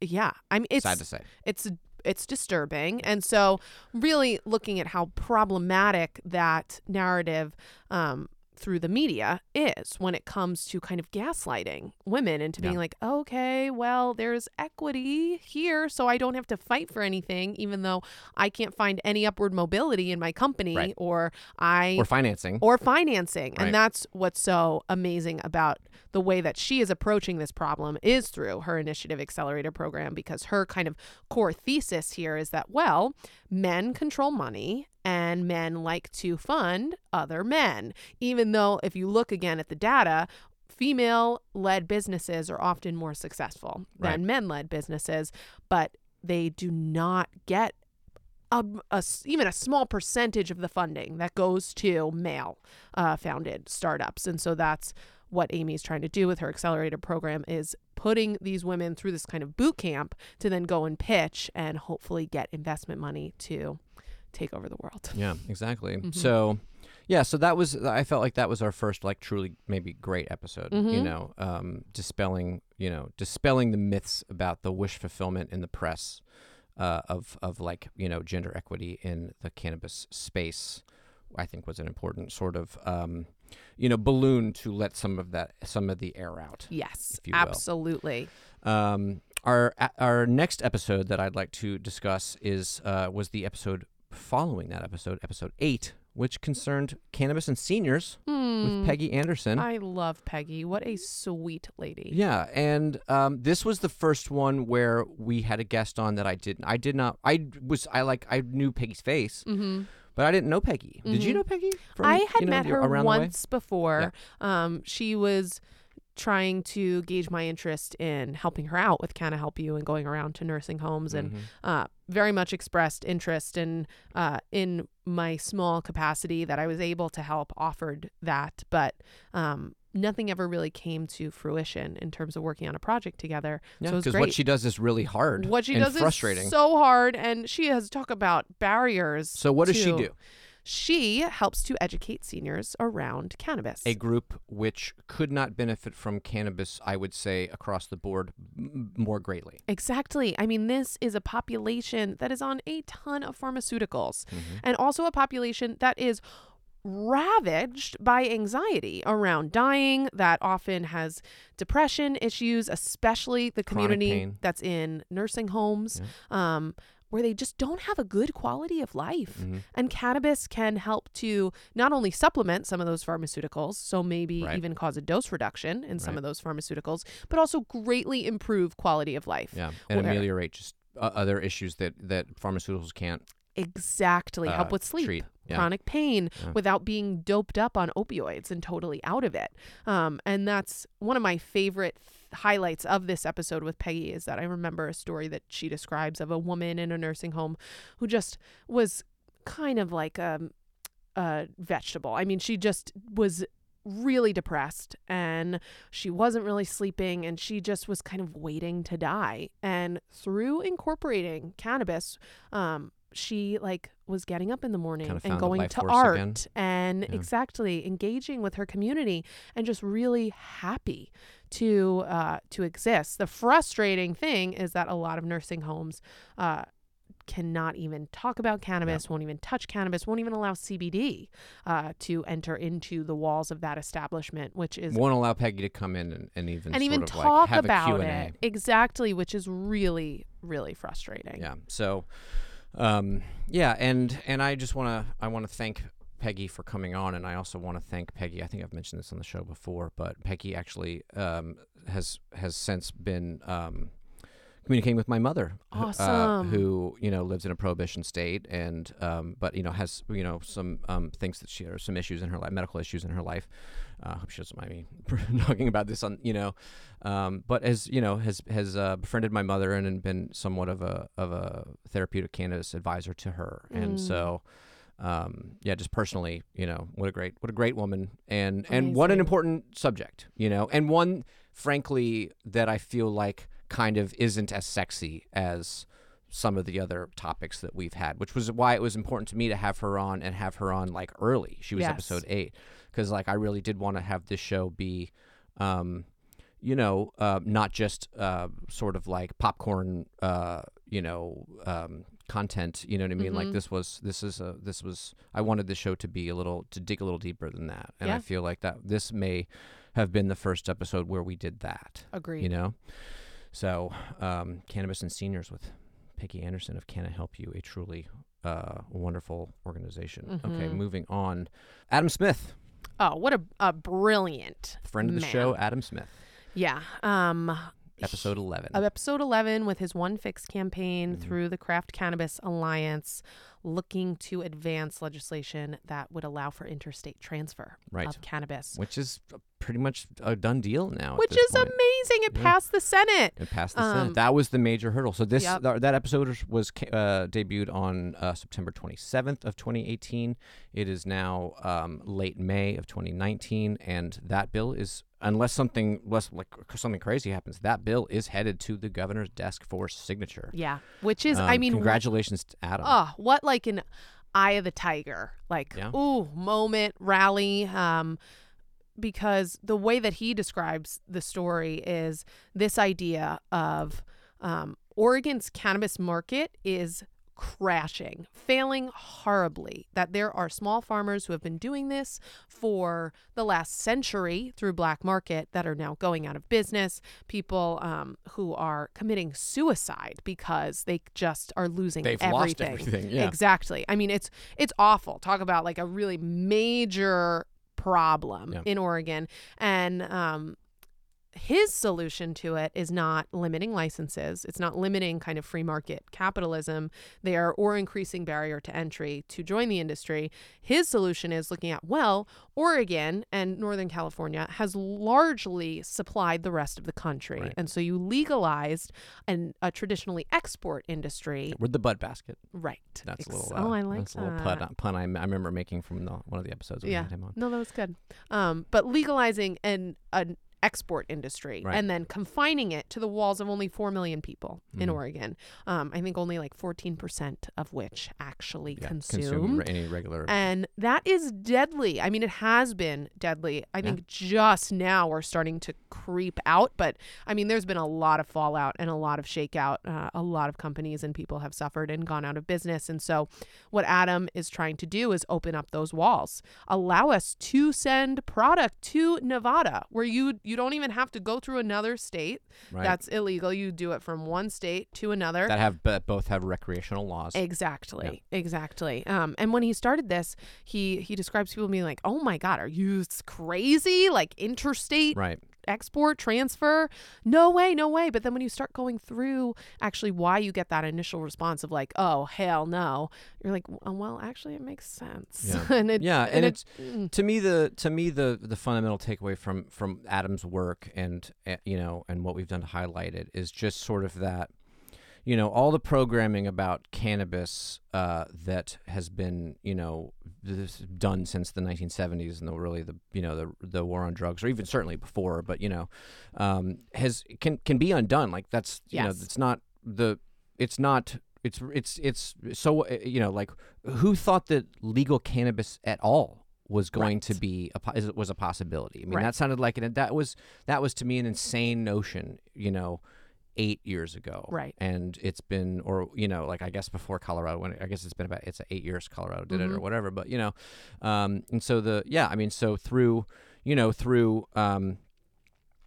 Speaker 2: Yeah, I mean, it's
Speaker 1: Sad to say.
Speaker 2: it's it's disturbing, and so really looking at how problematic that narrative. Um, through the media is when it comes to kind of gaslighting women into being
Speaker 1: Yeah.
Speaker 2: like, okay, well, there's equity here, so I don't have to fight for anything, even though I can't find any upward mobility in my company
Speaker 1: Right.
Speaker 2: or I
Speaker 1: Or financing.
Speaker 2: or financing.
Speaker 1: Right.
Speaker 2: And that's what's so amazing about the way that she is approaching this problem is through her initiative accelerator program because her kind of core thesis here is that well, men control money and men like to fund other men. Even though if you look again at the data, female led businesses are often more successful
Speaker 1: Right.
Speaker 2: than men led businesses, but they do not get a, a even a small percentage of the funding that goes to male uh, founded startups and so that's what amy's trying to do with her accelerator program is putting these women through this kind of boot camp to then go and pitch and hopefully get investment money to take over the world
Speaker 1: Yeah, exactly.
Speaker 2: Mhm.
Speaker 1: So, yeah, so that was I felt like that was our first like truly maybe great episode. You
Speaker 2: Mhm.
Speaker 1: know, um, dispelling you know dispelling the myths about the wish fulfillment in the press uh, of of like you know gender equity in the cannabis space. I think was an important sort of um, you know balloon to let some of that some of the air out.
Speaker 2: Yes, absolutely.
Speaker 1: Um, our our next episode that I'd like to discuss is uh, was the episode following that episode, episode eight, which concerned cannabis and seniors with Peggy Anderson.
Speaker 2: Hmm. I love Peggy. What a sweet lady.
Speaker 1: Yeah, and um, this was the first one where we had a guest on that I didn't. I did not. I was. I like. I knew Peggy's face,
Speaker 2: Mm-hmm.
Speaker 1: But I didn't know Peggy. Did you know Peggy? From,
Speaker 2: I had
Speaker 1: you know,
Speaker 2: met her once before. Um, she was trying to gauge my interest in helping her out with Can I Help You and going around to nursing homes and
Speaker 1: Mhm.
Speaker 2: uh, very much expressed interest in uh, in my small capacity that I was able to help offered that but um, nothing ever really came to fruition in terms of working on a project together
Speaker 1: Yeah,
Speaker 2: so
Speaker 1: because
Speaker 2: great
Speaker 1: what she does is really hard.
Speaker 2: what she
Speaker 1: and
Speaker 2: does
Speaker 1: frustrating.
Speaker 2: is so hard and she has talk about barriers
Speaker 1: So what does she do?
Speaker 2: she helps to educate seniors around cannabis
Speaker 1: A group which could not benefit from cannabis, I would say, across the board m- more greatly.
Speaker 2: Exactly. I mean, this is a population that is on a ton of pharmaceuticals
Speaker 1: Mm-hmm.
Speaker 2: and also a population that is ravaged by anxiety around dying that often has depression issues especially the community that's in nursing homes um, where they just don't have a good quality of life
Speaker 1: Mm-hmm.
Speaker 2: and cannabis can help to not only supplement some of those pharmaceuticals so maybe
Speaker 1: Right.
Speaker 2: even cause a dose reduction in some of those pharmaceuticals but also greatly improve quality of life
Speaker 1: Yeah, and
Speaker 2: Where-
Speaker 1: ameliorate just uh, other issues that that pharmaceuticals can't.
Speaker 2: exactly help
Speaker 1: uh,
Speaker 2: with sleep
Speaker 1: treat. Yeah.
Speaker 2: chronic pain
Speaker 1: Yeah.
Speaker 2: without being doped up on opioids and totally out of it um, and that's one of my favorite th- highlights of this episode with peggy is that i remember a story that she describes of a woman in a nursing home who just was kind of like um, a vegetable i mean she just was really depressed and she wasn't really sleeping and she just was kind of waiting to die and through incorporating cannabis um she like was getting up in the morning
Speaker 1: Kind of
Speaker 2: and going to art
Speaker 1: again.
Speaker 2: and
Speaker 1: Yeah.
Speaker 2: exactly engaging with her community and just really happy to uh to exist the frustrating thing is that a lot of nursing homes uh cannot even talk about cannabis, won't even touch cannabis, won't even allow CBD uh, to enter into the walls of that establishment, which is
Speaker 1: Won't allow Peggy to come in and, and even
Speaker 2: and even talk
Speaker 1: like
Speaker 2: about it exactly, which is really really frustrating.
Speaker 1: Yeah. So, um, yeah, and and I just want to I want to thank Peggy for coming on, and I also want to thank Peggy. I think I've mentioned this on the show before, but Peggy actually um, has has since been. Um, communicating with my mother who- uh,
Speaker 2: Awesome.
Speaker 1: who you know lives in a prohibition state and um, but you know has you know some um, things that she or some issues in her life medical issues in her life uh, hope she doesn't mind me talking about this on you know um, but as you know has has uh, befriended my mother and, and been somewhat of a of a therapeutic cannabis advisor to her and so um, yeah just personally you know what a great what a great woman and and what an important subject you know and one frankly that I feel like kind of isn't as sexy as some of the other topics that we've had, which was why it was important to me to have her on and have her on like early. She was
Speaker 2: Yes.
Speaker 1: episode eight because like I really did want to have this show be, um, you know, uh, not just uh, sort of like popcorn, uh, you know, um, content. You know what I mean? Like
Speaker 2: Mhm.
Speaker 1: this was this is a this was I wanted the show to be a little to dig a little deeper than that, and I feel like that this may have been the first episode where we did that
Speaker 2: Agreed.
Speaker 1: you know so um, cannabis and seniors with peggy anderson of can i help you a truly uh, wonderful organization okay
Speaker 2: Mhm.
Speaker 1: moving on adam smith
Speaker 2: Oh, what a, a brilliant
Speaker 1: friend of the
Speaker 2: man.
Speaker 1: show adam smith
Speaker 2: Yeah. Um
Speaker 1: episode 11
Speaker 2: of episode 11 with his One Fix campaign
Speaker 1: Mhm.
Speaker 2: through the Craft Cannabis Alliance looking to advance legislation that would allow for interstate transfer
Speaker 1: Right.
Speaker 2: of cannabis.
Speaker 1: which is pretty much a done deal now
Speaker 2: Which is
Speaker 1: point.
Speaker 2: amazing. It
Speaker 1: Yeah.
Speaker 2: passed the Senate.
Speaker 1: It passed the
Speaker 2: Um,
Speaker 1: Senate. That was the major hurdle. So this
Speaker 2: Yep.
Speaker 1: th- that episode was- was uh, debuted on uh, September 27th of 2018. It is now um, late May of 2019, and that bill is unless something less like something crazy happens, that bill is headed to the governor's desk for signature.
Speaker 2: Yeah. Which is, I
Speaker 1: Um,
Speaker 2: mean, wh-
Speaker 1: congratulations to Adam.
Speaker 2: Oh, what like an eye of the tiger, like
Speaker 1: Yeah.
Speaker 2: ooh moment rally. Um, because the way that he describes the story is this idea of um, Oregon's cannabis market is crashing, failing horribly. That there are small farmers who have been doing this for the last century through black market that are now going out of business. People um, who are committing suicide because they just are losing everything
Speaker 1: They've
Speaker 2: everything.
Speaker 1: lost everything. Yeah.
Speaker 2: Exactly. I mean, it's it's awful. Talk about like a really major problem
Speaker 1: Yeah.
Speaker 2: in Oregon, and um, his solution to it is not limiting licenses. It's not limiting kind of free market capitalism there or increasing barrier to entry to join the industry. His solution is looking at, well, Oregon and Northern California has largely supplied the rest of the country.
Speaker 1: Right.
Speaker 2: And so you legalized an, a traditionally export industry.
Speaker 1: We're the bud basket.
Speaker 2: Right.
Speaker 1: That's a
Speaker 2: Ex-
Speaker 1: little.
Speaker 2: oh,
Speaker 1: uh,
Speaker 2: I like
Speaker 1: that's
Speaker 2: that.
Speaker 1: a little pun, pun I, I remember making from the, one of the episodes we
Speaker 2: Yeah.
Speaker 1: had him on.
Speaker 2: No, that was good. Um, but legalizing an an export industry
Speaker 1: Right.
Speaker 2: and then confining it to the walls of only four million people in
Speaker 1: Mhm.
Speaker 2: Oregon. Um, I think only like fourteen percent of which actually
Speaker 1: Yeah,
Speaker 2: consume.
Speaker 1: any regular.
Speaker 2: And that is deadly. I mean, it has been deadly. I think just now we're starting to creep out, but I mean, there's been a lot of fallout and a lot of shakeout. Uh, a lot of companies and people have suffered and gone out of business. And so, what Adam is trying to do is open up those walls, allow us to send product to Nevada, where you you don't even have to go through another state.
Speaker 1: right.
Speaker 2: That's illegal. You do it from one state to another.
Speaker 1: that have that both have recreational laws.
Speaker 2: Exactly. Exactly. Um, and when he started this, he he describes people being like, "Oh my God, are you crazy? Like interstate
Speaker 1: right.
Speaker 2: Export transfer? No way, no way." But then when you start going through actually why you get that initial response of like, "Oh hell no," you're like, "Oh, "Well, actually, it makes sense."
Speaker 1: Yeah.
Speaker 2: and it,
Speaker 1: Yeah, and
Speaker 2: it-
Speaker 1: it's to me the to me the the fundamental takeaway from from Adam's work and uh, you know and what we've done to highlight it is just sort of that you know all the programming about cannabis uh, that has been you know this done since the 1970s and the really the you know the the war on drugs or even certainly before but you know um, has can can be undone like that's you know
Speaker 2: Yes.
Speaker 1: it's not the it's not it's it's it's so uh, you know like who thought that legal cannabis at all was going to be a is- was a possibility. I mean,
Speaker 2: Right.
Speaker 1: that sounded like an that was that was to me an insane notion. You know, eight years ago,
Speaker 2: Right.
Speaker 1: And it's been, or you know, like I guess before Colorado, when I guess it's been about it's eight years Colorado did it or
Speaker 2: Mhm.
Speaker 1: whatever. But you know, um, and so the yeah, I mean, so through you know through um,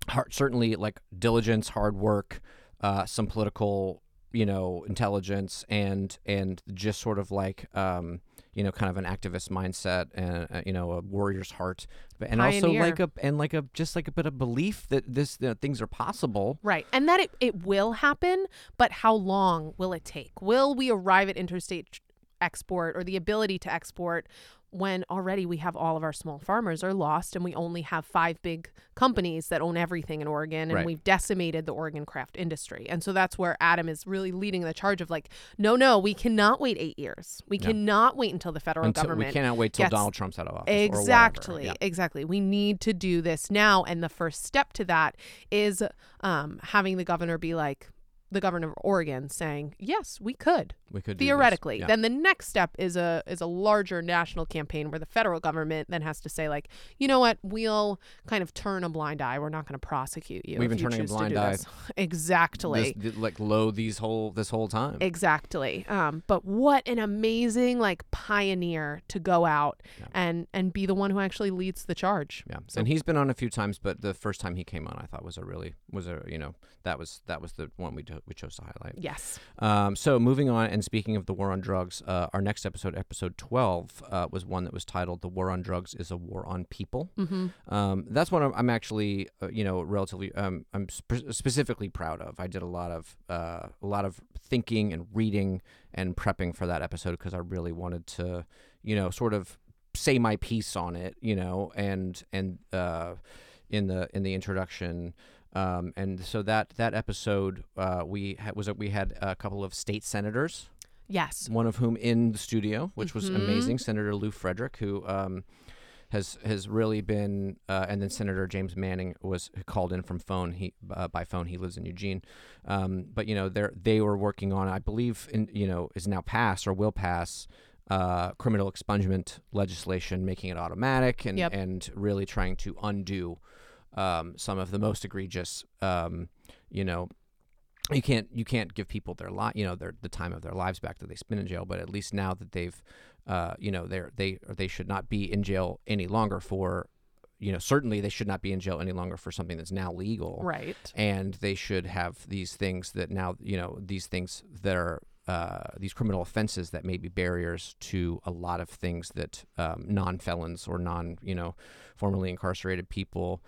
Speaker 1: hard, certainly like diligence, hard work, uh, some political you know intelligence and and just sort of like um you know kind of an activist mindset and uh, you know a warrior's heart but and also like a and like a just like a bit of belief that this that things are possible
Speaker 2: Right. And that it, it will happen, but how long will it take? Will we arrive at interstate export or the ability to export when already we have all of our small farmers are lost and we only have five big companies that own everything in Oregon and
Speaker 1: Right.
Speaker 2: we've decimated the Oregon craft industry. And so that's where Adam is really leading the charge of like, no, no, we cannot wait eight years. We
Speaker 1: No.
Speaker 2: cannot wait until the federal
Speaker 1: until
Speaker 2: government
Speaker 1: we cannot wait till
Speaker 2: gets-
Speaker 1: Donald Trump's out of office.
Speaker 2: Exactly.
Speaker 1: Yeah.
Speaker 2: Exactly. We need to do this now. And the first step to that is um, having the governor be like, the governor of Oregon saying, yes, we could
Speaker 1: we could
Speaker 2: theoretically.
Speaker 1: Yeah.
Speaker 2: Then the next step is a is a larger national campaign where the federal government then has to say like, you know what, we'll kind of turn a blind eye. We're not going to prosecute you.
Speaker 1: We've been turning a blind eye
Speaker 2: this." Exactly.
Speaker 1: this, like low these whole this whole time
Speaker 2: Exactly. Um, but what an amazing like pioneer to go out
Speaker 1: Yeah.
Speaker 2: and and be the one who actually leads the charge.
Speaker 1: Yeah,
Speaker 2: So-
Speaker 1: and he's been on a few times, but the first time he came on, I thought was a really was a you know that was that was the one we do, we chose to highlight.
Speaker 2: Yes.
Speaker 1: Um, so moving on, and speaking of the war on drugs, uh, our next episode, episode twelve, uh, was one that was titled "The War on Drugs is a War on People."
Speaker 2: Mm-hmm.
Speaker 1: Um, that's what I'm, I'm actually, uh, you know, relatively, um, I'm spe- specifically proud of. I did a lot of, uh, a lot of thinking and reading and prepping for that episode because I really wanted to, you know, sort of say my piece on it, you know, and and uh, in the in the introduction. Um, and so that that episode, uh, we had, was we had a couple of state senators
Speaker 2: Yes.
Speaker 1: one of whom in the studio, which was
Speaker 2: Mhm.
Speaker 1: amazing. Senator Lew Frederick, who um, has has really been, uh, and then Senator James Manning was called in from phone. He uh, by phone. He lives in Eugene, um, but you know they they were working on, I believe, in you know is now passed or will pass. Uh, criminal expungement legislation, making it automatic, and
Speaker 2: Yep.
Speaker 1: and really trying to undo um, some of the most egregious, um, you know, you can't you can't give people their li- you know their the time of their lives back that they spent in jail but at least now that they've uh, you know they're they they should not be in jail any longer for you know certainly they should not be in jail any longer for something that's now legal
Speaker 2: Right.
Speaker 1: and they should have these things that now you know these things that are uh, these criminal offenses that may be barriers to a lot of things that um, non-felons or non you know formerly incarcerated people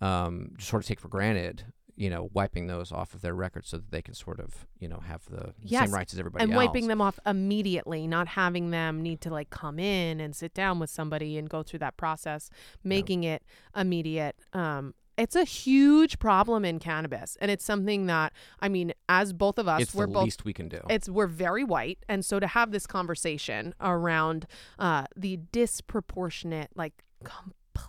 Speaker 1: um, just sort of take for granted you know wiping those off of their record so that they can sort of you know have the
Speaker 2: Yes,
Speaker 1: same rights as everybody else.
Speaker 2: and
Speaker 1: else
Speaker 2: wiping them off immediately, not having them need to like come in and sit down with somebody and go through that process, making it immediate. Um, it's a huge problem in cannabis, and it's something that I mean, as both of us,
Speaker 1: it's
Speaker 2: we're
Speaker 1: the
Speaker 2: both
Speaker 1: least we can do
Speaker 2: it's we're very white and so to have this conversation around uh, the disproportionate like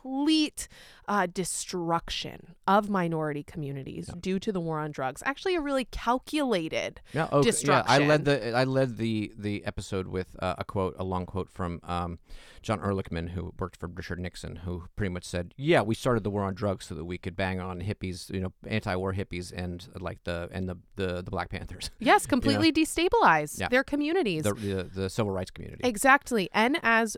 Speaker 2: complete uh, destruction of minority communities due to the war on drugs actually a really calculated
Speaker 1: Yeah, okay, yeah. I led
Speaker 2: destruction.
Speaker 1: the I led the the episode with uh, a quote, a long quote from um, John Ehrlichman, who worked for Richard Nixon, who pretty much said, "Yeah, we started the war on drugs so that we could bang on hippies, you know, anti-war hippies, and like the and the the, the Black Panthers,
Speaker 2: yes completely destabilize
Speaker 1: Yeah.
Speaker 2: their communities
Speaker 1: the, the the civil rights community."
Speaker 2: Exactly. And as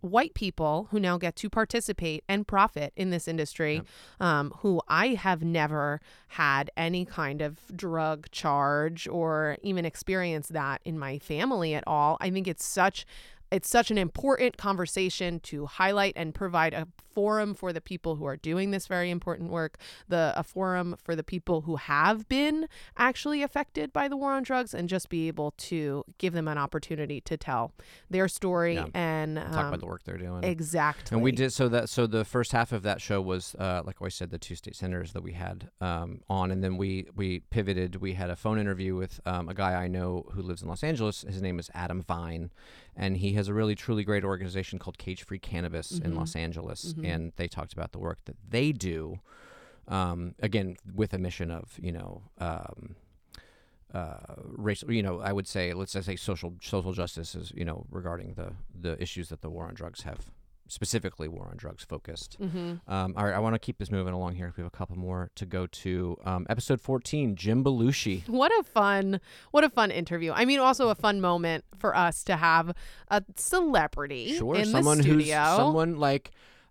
Speaker 2: white people who now get to participate and profit in this industry, um, who I have never had any kind of drug charge or even experienced that in my family at all. I think it's such it's such an important conversation to highlight and provide a forum for the people who are doing this very important work, the a forum for the people who have been actually affected by the war on drugs, and just be able to give them an opportunity to tell their story
Speaker 1: Yeah.
Speaker 2: and
Speaker 1: Talk
Speaker 2: um,
Speaker 1: about the work they're doing.
Speaker 2: exactly.
Speaker 1: And we did so that so the first half of that show was uh, like I said the two state senators that we had um, on, and then we we pivoted. We had a phone interview with um, a guy I know who lives in Los Angeles. His name is Adam Vine, and he has a really truly great organization called Cage Free Cannabis in Los Angeles, and they talked about the work that they do. Um, again, with a mission of you know. Um, uh, racial, you know, I would say, let's just say social social justice is, you know, regarding the the issues that the war on drugs have specifically war on drugs focused.
Speaker 2: Mm-hmm.
Speaker 1: Um, all right, I want to keep this moving along here. We have a couple more to go to. Um, episode 14, Jim Belushi.
Speaker 2: What a fun, what a fun interview. I mean, also a fun moment for us to have a celebrity
Speaker 1: Sure,
Speaker 2: in
Speaker 1: someone
Speaker 2: the
Speaker 1: who's
Speaker 2: studio.
Speaker 1: someone like,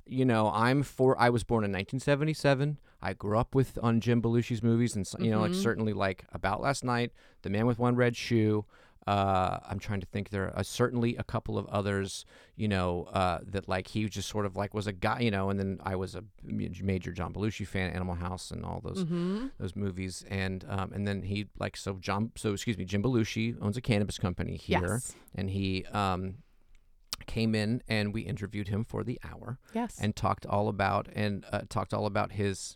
Speaker 1: you know, I'm for. I was born in 1977. I grew up with on Jim Belushi's movies, and you know, like
Speaker 2: Mm-hmm.
Speaker 1: certainly like About Last Night, The Man with One Red Shoe. Uh, I'm trying to think. There are certainly a couple of others, you know, uh, that like he just sort of like was a guy, you know. And then I was a major John Belushi fan, Animal House, and all those
Speaker 2: Mm-hmm.
Speaker 1: those movies. And um, and then he like so John, so excuse me, Jim Belushi owns a cannabis company here,
Speaker 2: Yes.
Speaker 1: and he um, came in and we interviewed him for the hour
Speaker 2: Yes.
Speaker 1: and talked all about and uh, talked all about his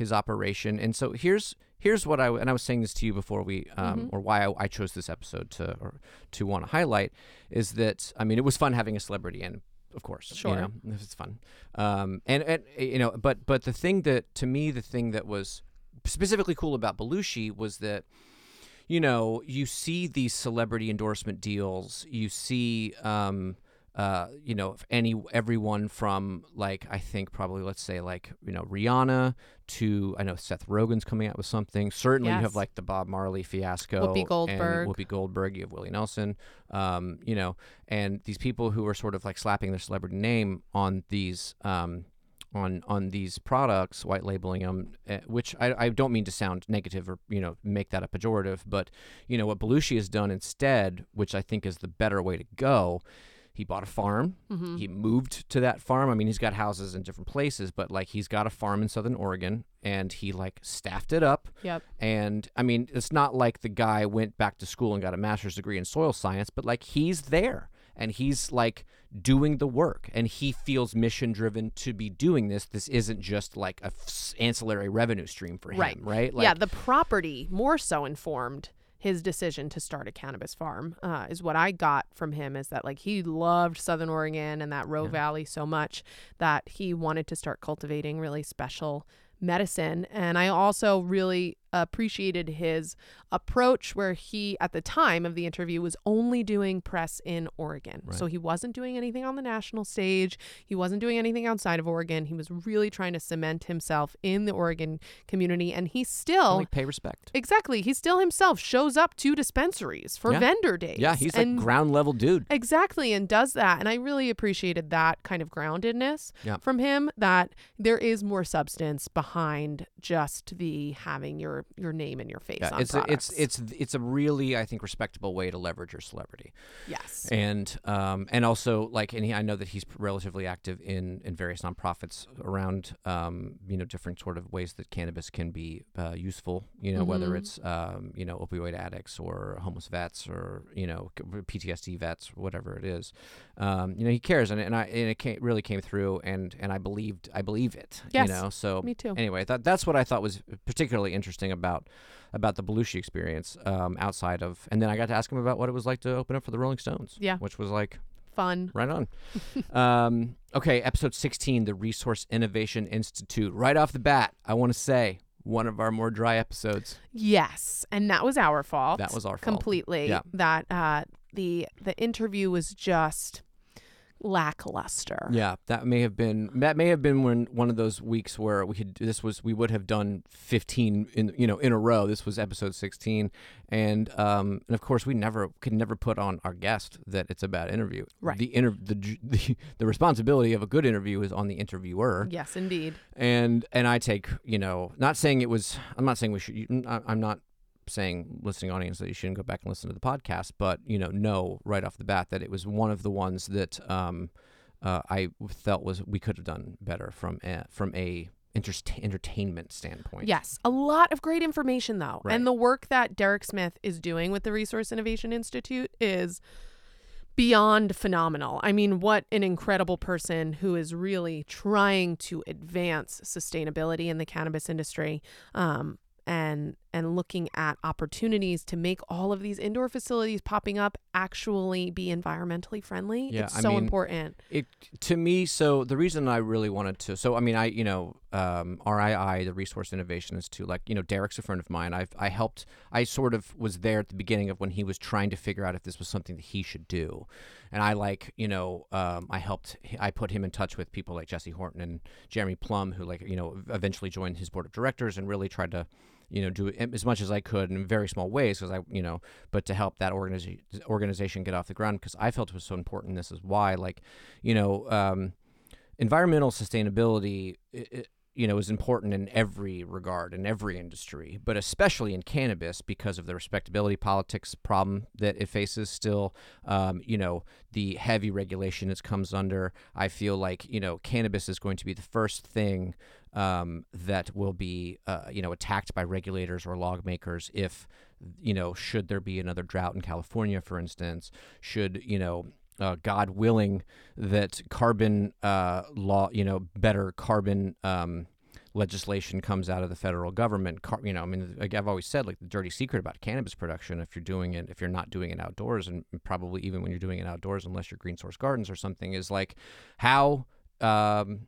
Speaker 1: his operation. And so here's here's what I and I was saying this to you before we um,
Speaker 2: Mm-hmm.
Speaker 1: or why I, I chose this episode to or to want to highlight is that I mean it was fun having a celebrity and of course
Speaker 2: Sure.
Speaker 1: you know it's fun um, and and you know but but the thing that to me the thing that was specifically cool about Belushi was that you know, you see these celebrity endorsement deals. You see, um, uh, you know, any everyone from like I think probably let's say like you know Rihanna to I know Seth Rogen's coming out with something. Certainly, you have like the Bob Marley fiasco,
Speaker 2: Whoopi Goldberg.
Speaker 1: and Whoopi Goldberg. You have Willie Nelson, um, you know, and these people who are sort of like slapping their celebrity name on these. Um, on on these products, white labeling them, uh, which I, I don't mean to sound negative or you know make that a pejorative, but you know what Belushi has done instead, which I think is the better way to go. He bought a farm.
Speaker 2: Mm-hmm.
Speaker 1: He moved to that farm. I mean, he's got houses in different places, but like he's got a farm in Southern Oregon, and he like staffed it up.
Speaker 2: Yep.
Speaker 1: And I mean, it's not like the guy went back to school and got a master's degree in soil science, but like he's there and he's like doing the work and he feels mission driven to be doing this. This isn't just like a f- ancillary revenue stream for him,
Speaker 2: Right.
Speaker 1: right? Like,
Speaker 2: yeah, the property more so informed his decision to start a cannabis farm. Uh, is what I got from him is that like he loved Southern Oregon and that Rogue Valley so much that he wanted to start cultivating really special medicine. And I also really appreciated his approach where he at the time of the interview was only doing press in Oregon. So he wasn't doing anything on the national stage. He wasn't doing anything outside of Oregon. He was really trying to cement himself in the Oregon community and he still
Speaker 1: like pay respect.
Speaker 2: Exactly. He still himself shows up to dispensaries for
Speaker 1: Yeah.
Speaker 2: vendor days.
Speaker 1: Yeah, he's
Speaker 2: and
Speaker 1: like ground level dude.
Speaker 2: Exactly, and does that. And I really appreciated that kind of groundedness
Speaker 1: Yeah.
Speaker 2: from him that there is more substance behind just the having your your name and your face
Speaker 1: Yeah,
Speaker 2: on
Speaker 1: it's a,
Speaker 2: products.
Speaker 1: it's it's it's a really I think respectable way to leverage your celebrity.
Speaker 2: yes.
Speaker 1: and um, and also like and he, I know that he's relatively active in in various nonprofits around um, you know different sort of ways that cannabis can be uh, useful you know whether
Speaker 2: Mhm.
Speaker 1: it's um, you know opioid addicts or homeless vets or you know PTSD vets whatever it is um, you know he cares and, and I and it came, really came through and and I believed I believe it
Speaker 2: Yes,
Speaker 1: you know so
Speaker 2: me too.
Speaker 1: anyway that that's what I thought was particularly interesting about about the Belushi experience um, outside of and then I got to ask him about what it was like to open up for the Rolling Stones
Speaker 2: Yeah.
Speaker 1: which was like
Speaker 2: Fun.
Speaker 1: right on um, okay episode 16 the Resource Innovation Institute right off the bat I want to say one of our more dry episodes
Speaker 2: Yes, and that was our fault.
Speaker 1: That was our fault.
Speaker 2: completely.
Speaker 1: Yeah.
Speaker 2: That uh, the the interview was just lackluster.
Speaker 1: yeah that may have been that may have been when one of those weeks where we could this was we would have done 15 in you know in a row this was episode 16 and um and of course we never could never put on our guest that it's a bad interview
Speaker 2: Right.
Speaker 1: the inter the, the the responsibility of a good interview is on the interviewer
Speaker 2: Yes, indeed.
Speaker 1: and and I take you know not saying it was I'm not saying we should I- I'm not saying listening audience that you shouldn't go back and listen to the podcast but you know know right off the bat that it was one of the ones that um uh, I felt was we could have done better from a, from a interest, entertainment standpoint
Speaker 2: Yes, a lot of great information though.
Speaker 1: Right.
Speaker 2: And the work that Derek Smith is doing with the Resource Innovation Institute is beyond phenomenal. I mean, what an incredible person who is really trying to advance sustainability in the cannabis industry. Um, and and looking at opportunities to make all of these indoor facilities popping up actually be environmentally friendly.
Speaker 1: Yeah,
Speaker 2: it's
Speaker 1: I
Speaker 2: so
Speaker 1: mean,
Speaker 2: important.
Speaker 1: it to me so the reason i really wanted to so i mean i you know um rii the resource innovation is to like you know derek's a friend of mine i've i helped i sort of was there at the beginning of when he was trying to figure out if this was something that he should do and i like you know um i helped i put him in touch with people like jesse horton and jeremy plumb who like you know eventually joined his board of directors and really tried to you know do as much as i could in very small ways because i you know but to help that organization organization get off the ground because i felt it was so important. This is why like you know um, environmental sustainability i- i- you know is important in every regard in every industry but especially in cannabis because of the respectability politics problem that it faces still. Um, you know the heavy regulation it comes under i feel like you know cannabis is going to be the first thing um, that will be uh, you know attacked by regulators or lawmakers if you know should there be another drought in California for instance should you know uh, God willing that carbon uh, law you know better carbon um, legislation comes out of the federal government. Car- you know I mean like I've always said like the dirty secret about cannabis production if you're doing it if you're not doing it outdoors and probably even when you're doing it outdoors unless you're green source gardens or something is like how um,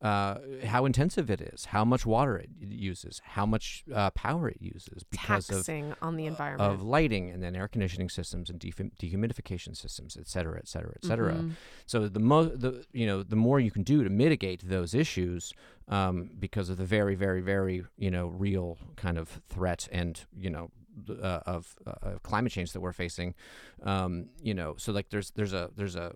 Speaker 1: uh, how intensive it is, how much water it uses, how much uh, power it uses because of,
Speaker 2: on the environment.
Speaker 1: of lighting and then air conditioning systems and dehum- dehumidification systems, et cetera, et cetera, et cetera.
Speaker 2: Mhm.
Speaker 1: So the mo- the you know the more you can do to mitigate those issues, um, because of the very very very you know real kind of threat and you know uh, of uh, of climate change that we're facing, um, you know, so like there's there's a there's a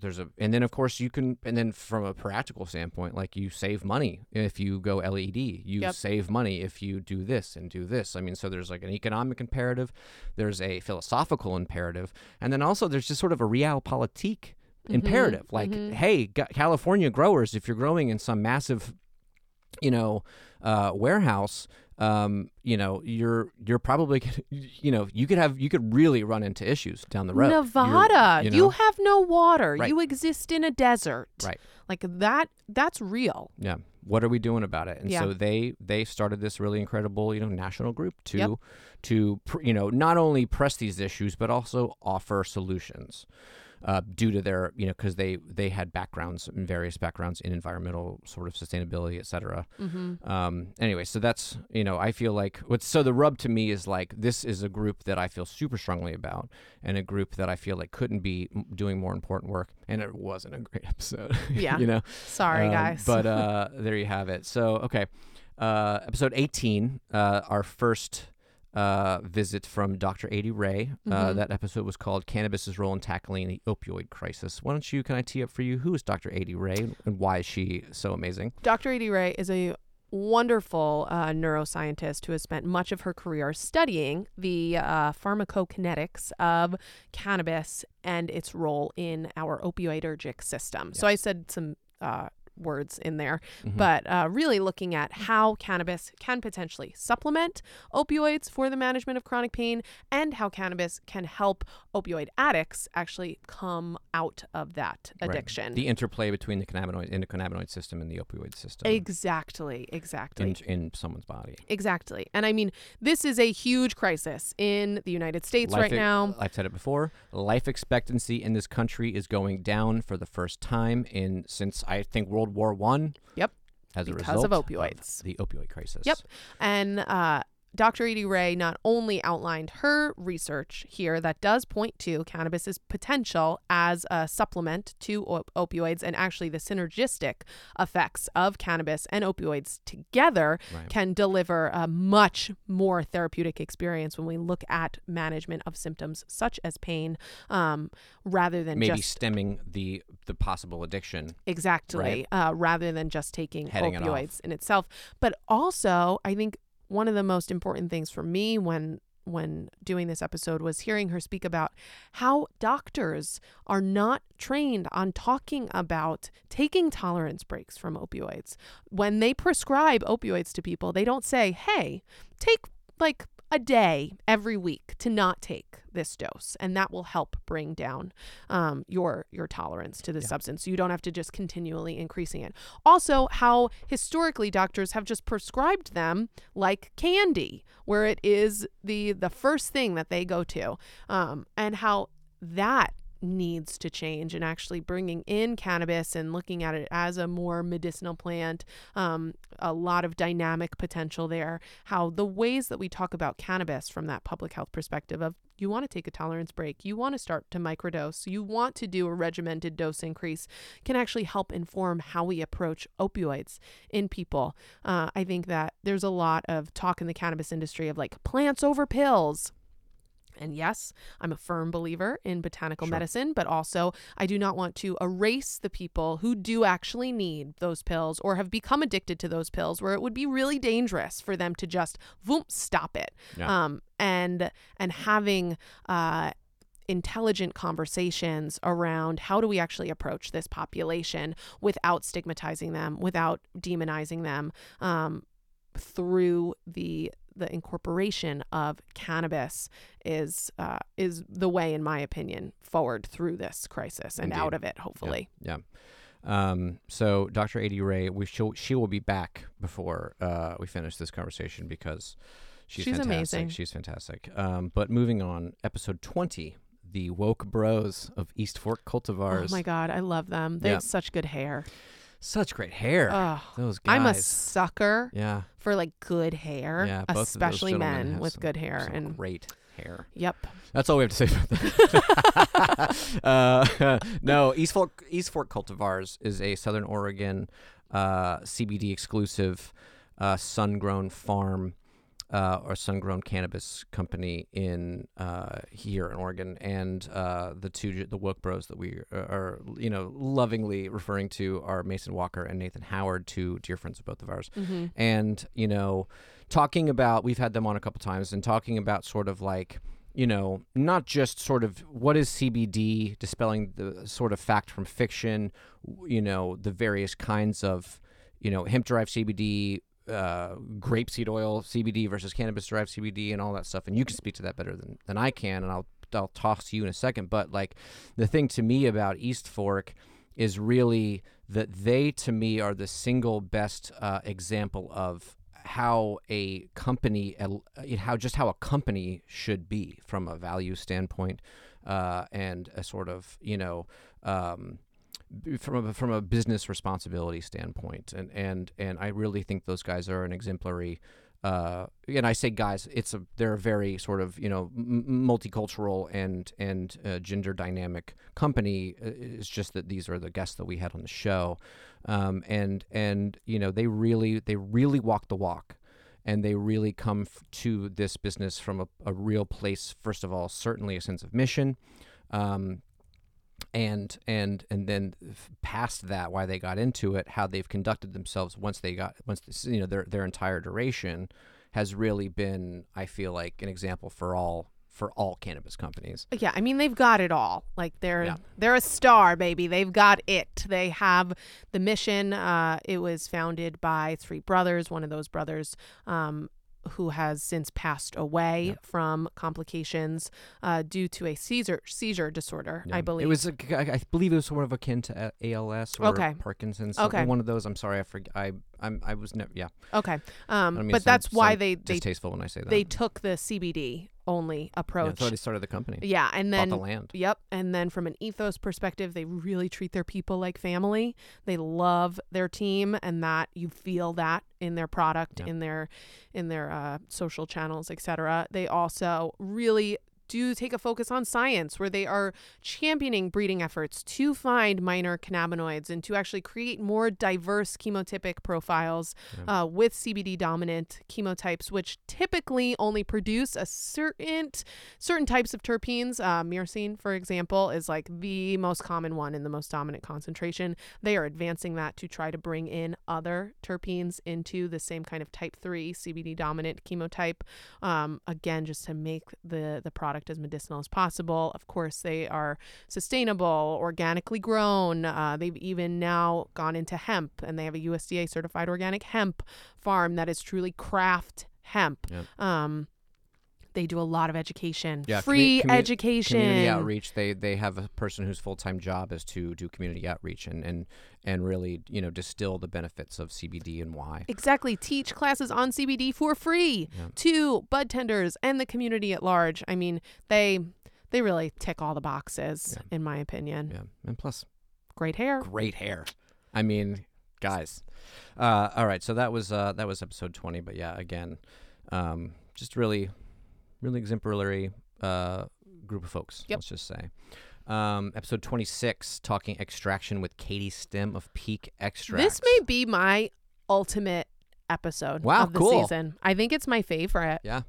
Speaker 1: there's a and then of course you can and then from a practical standpoint like you save money if you go led you
Speaker 2: Yep.
Speaker 1: save money if you do this and do this. I mean so there's like an economic imperative there's a philosophical imperative and then also there's just sort of a realpolitik imperative. Like hey Ga- california growers if you're growing in some massive you know uh, warehouse um, you know you're you're probably you know you could have you could really run into issues down the road
Speaker 2: Nevada, you,
Speaker 1: know?
Speaker 2: have no water.
Speaker 1: Right.
Speaker 2: You exist in a desert.
Speaker 1: Right.
Speaker 2: Like that that's real.
Speaker 1: Yeah. What are we doing about it? And
Speaker 2: Yeah.
Speaker 1: so they they started this really incredible, you know, national group to
Speaker 2: Yep.
Speaker 1: to pr- you know not only press these issues but also offer solutions. Uh, due to their you know because they they had backgrounds in various backgrounds in environmental sort of sustainability, et cetera.
Speaker 2: Mm-hmm.
Speaker 1: Um, anyway, so that's you know I feel like what's so the rub to me is like this is a group that I feel super strongly about, and a group that I feel like couldn't be doing more important work, and it wasn't a great episode.
Speaker 2: Yeah.
Speaker 1: you know.
Speaker 2: Sorry,
Speaker 1: Um,
Speaker 2: guys.
Speaker 1: But uh, there you have it. So okay, uh, episode eighteen, uh, our first. Uh, visit from Dr. Adie Rae. Uh,
Speaker 2: Mhm.
Speaker 1: that episode was called "Cannabis's Role in Tackling the Opioid Crisis." Why don't you? Can I tee up for you? Who is Dr. Adie Rae, and why is she so amazing?
Speaker 2: Dr. Adie Rae is a wonderful uh, neuroscientist who has spent much of her career studying the uh, pharmacokinetics of cannabis and its role in our opioidergic system. So I said some uh, words in there,
Speaker 1: Mhm.
Speaker 2: but uh, really looking at how cannabis can potentially supplement opioids for the management of chronic pain and how cannabis can help opioid addicts actually come out of that
Speaker 1: Right.
Speaker 2: addiction.
Speaker 1: the interplay between the cannabinoid endocannabinoid system and the opioid system
Speaker 2: Exactly, exactly.
Speaker 1: in, in someone's body.
Speaker 2: Exactly. And I mean, this is a huge crisis in the United States right
Speaker 1: e-
Speaker 2: now.
Speaker 1: I've said it before. Life expectancy in this country is going down for the first time in since I think World War One.
Speaker 2: Yep.
Speaker 1: As a
Speaker 2: Because of
Speaker 1: result
Speaker 2: opioids.
Speaker 1: the opioid crisis.
Speaker 2: Yep. And uh, Dr. Adie Rae not only outlined her research here that does point to cannabis's potential as a supplement to op- opioids and actually the synergistic effects of cannabis and opioids together
Speaker 1: Right.
Speaker 2: can deliver a much more therapeutic experience when we look at management of symptoms such as pain um, rather than
Speaker 1: Maybe
Speaker 2: just
Speaker 1: stemming the the possible addiction.
Speaker 2: Exactly. Uh, rather than just taking
Speaker 1: Heading it
Speaker 2: opioids in itself. But also, I think one of the most important things for me when when doing this episode was hearing her speak about how doctors are not trained on talking about taking tolerance breaks from opioids. When they prescribe opioids to people, they don't say, "Hey, take like a day every week to not take this dose and that will help bring down um, your your tolerance to the
Speaker 1: Yeah.
Speaker 2: substance so you don't have to just continually increasing it also how historically doctors have just prescribed them like candy where it is the the first thing that they go to um, and how that needs to change and actually bringing in cannabis and looking at it as a more medicinal plant um, a lot of dynamic potential there. How the ways that we talk about cannabis from that public health perspective of you want to take a tolerance break you want to start to microdose you want to do a regimented dose increase can actually help inform how we approach opioids in people. Uh, i think that there's a lot of talk in the cannabis industry of like plants over pills and yes, I'm a firm believer in botanical
Speaker 1: Sure.
Speaker 2: medicine, but also I do not want to erase the people who do actually need those pills or have become addicted to those pills where it would be really dangerous for them to just voom, stop it.
Speaker 1: Yeah.
Speaker 2: Um, and and having uh, intelligent conversations around how do we actually approach this population without stigmatizing them, without demonizing them, um, through the the incorporation of cannabis is uh, is the way, in my opinion, forward through this crisis and
Speaker 1: Indeed.
Speaker 2: out of it, hopefully.
Speaker 1: Yeah. Um, so Dr. Adie Rae, we she'll, she will be back before uh, we finish this conversation because she's,
Speaker 2: She's
Speaker 1: fantastic.
Speaker 2: amazing.
Speaker 1: She's fantastic. Um, but moving on, episode twenty, the woke bros of East Fork cultivars.
Speaker 2: Oh my god, I love them. They
Speaker 1: Yeah.
Speaker 2: have such good hair.
Speaker 1: Such great hair.
Speaker 2: Ugh.
Speaker 1: Those guys.
Speaker 2: I'm a sucker
Speaker 1: yeah.
Speaker 2: for like good hair,
Speaker 1: Yeah. Both of those
Speaker 2: especially men with
Speaker 1: some-
Speaker 2: good hair. And
Speaker 1: great hair.
Speaker 2: yep,
Speaker 1: That's all we have to say about that. uh, no, East Fork East Fork Cultivars is a Southern Oregon uh, CBD exclusive uh, sun-grown farm uh, or sun-grown cannabis company in uh, here in Oregon, and uh, the two the Woke Bros that we are, you know lovingly referring to are Mason Walker and Nathan Howard, two dear friends of both of ours.
Speaker 2: Hmm
Speaker 1: and you know talking about we've had them on a couple times and talking about sort of like you know not just sort of what is cbd dispelling the sort of fact from fiction you know the various kinds of you know hemp derived cbd uh, grapeseed oil cbd versus cannabis derived cbd and all that stuff and you can speak to that better than, than i can and i'll i'll toss to you in a second but like the thing to me about east fork is really that they to me are the single best uh, example of how a company how just how a company should be from a value standpoint uh, and a sort of you know. Um, from a, from a business responsibility standpoint, and and and I really think those guys are an exemplary uh, and I say guys, it's a they're a very sort of you know m- multicultural and and uh, gender dynamic company. Uh, It's just that these are the guests that we had on the show, um, and and you know they really they really walk the walk. And they really come f- to this business from a, a real place. First of all, certainly a sense of mission, um, and and and then past that why they got into it how they've conducted themselves once they got once this, you know their their entire duration has really been i feel like an example for all for all cannabis companies
Speaker 2: Yeah, I mean they've got it all. Like they're
Speaker 1: Yeah.
Speaker 2: they're a star, baby. They've got it. They have the mission. Uh, it was founded by three brothers. One of those brothers, um, who has since passed away from complications uh, due to a seizure seizure disorder. I believe
Speaker 1: it was a, I believe it was sort of akin to als or
Speaker 2: Okay.
Speaker 1: parkinson's
Speaker 2: Okay.
Speaker 1: one of those i'm sorry i forget i i'm i was never yeah
Speaker 2: okay. Um, but that's why they they
Speaker 1: distasteful when i say that
Speaker 2: they took the CBD only
Speaker 1: yeah,
Speaker 2: approach.
Speaker 1: that's why they started the company
Speaker 2: Yeah, and
Speaker 1: bought
Speaker 2: then
Speaker 1: the land
Speaker 2: Yep. And then from an ethos perspective, they really treat their people like family. They love their team and that you feel that in their product,
Speaker 1: Yeah.
Speaker 2: in their in their uh, social channels, etc. They also really do take a focus on science where they are championing breeding efforts to find minor cannabinoids and to actually create more diverse chemotypic profiles uh, with CBD dominant chemotypes, which typically only produce a certain certain types of terpenes. Uh, myrcene, for example, is like the most common one in the most dominant concentration. They are advancing that to try to bring in other terpenes into the same kind of type three CBD dominant chemotype. Um, again, just to make the the product as medicinal as possible. Of course, they are sustainable, organically grown. Uh, they've even now gone into hemp, and they have a USDA certified organic hemp farm that is truly craft hemp.
Speaker 1: Yep.
Speaker 2: Um, they do a lot of education,
Speaker 1: Yeah,
Speaker 2: free
Speaker 1: commu-
Speaker 2: education.
Speaker 1: community outreach they they have a person whose full-time job is to do community outreach and and and really you know distill the benefits of cbd and why
Speaker 2: Exactly. Teach classes on CBD for free
Speaker 1: Yeah.
Speaker 2: to bud tenders and the community at large. I mean, they they really tick all the boxes,
Speaker 1: Yeah.
Speaker 2: in my opinion.
Speaker 1: yeah and plus
Speaker 2: Great hair.
Speaker 1: great hair i mean guys uh all right so that was uh that was episode 20 but yeah again um just really really exemplary uh group of folks
Speaker 2: Yep.
Speaker 1: let's just say um episode 26 talking extraction with katie stem of peak extract
Speaker 2: This may be my ultimate episode
Speaker 1: Wow,
Speaker 2: of the
Speaker 1: cool.
Speaker 2: season. I think it's my favorite.
Speaker 1: yeah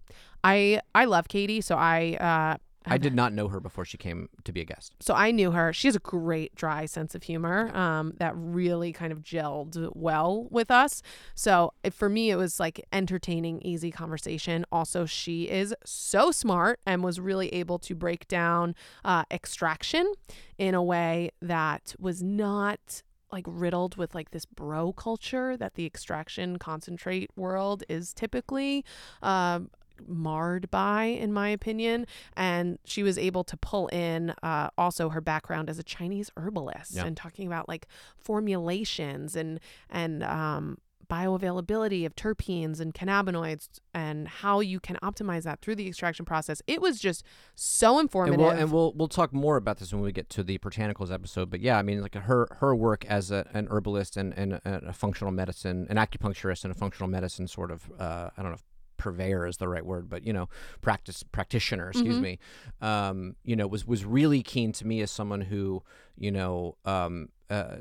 Speaker 2: I I love Katie, so I uh
Speaker 1: i did not know her before she came to be a guest
Speaker 2: so I knew her. She has a great dry sense of humor um, that really kind of gelled well with us. So it, for me, it was like entertaining, easy conversation. Also, she is so smart and was really able to break down uh, extraction in a way that was not like riddled with like this bro culture that the extraction concentrate world is typically um, marred by in my opinion and she was able to pull in uh, also her background as a chinese herbalist
Speaker 1: Yeah.
Speaker 2: and talking about like formulations and and um bioavailability of terpenes and cannabinoids and how you can optimize that through the extraction process it was just so
Speaker 1: and
Speaker 2: informative
Speaker 1: we'll, and we'll we'll talk more about this when we get to the botanicals episode. But yeah, I mean, like her her work as a, an herbalist and, and, a- a functional medicine, an acupuncturist and a functional medicine sort of uh, I don't know if purveyor is the right word, but you know, practice practitioner, excuse
Speaker 2: Mhm.
Speaker 1: me, um, you know, was was really keen to me as someone who you know. Um, uh,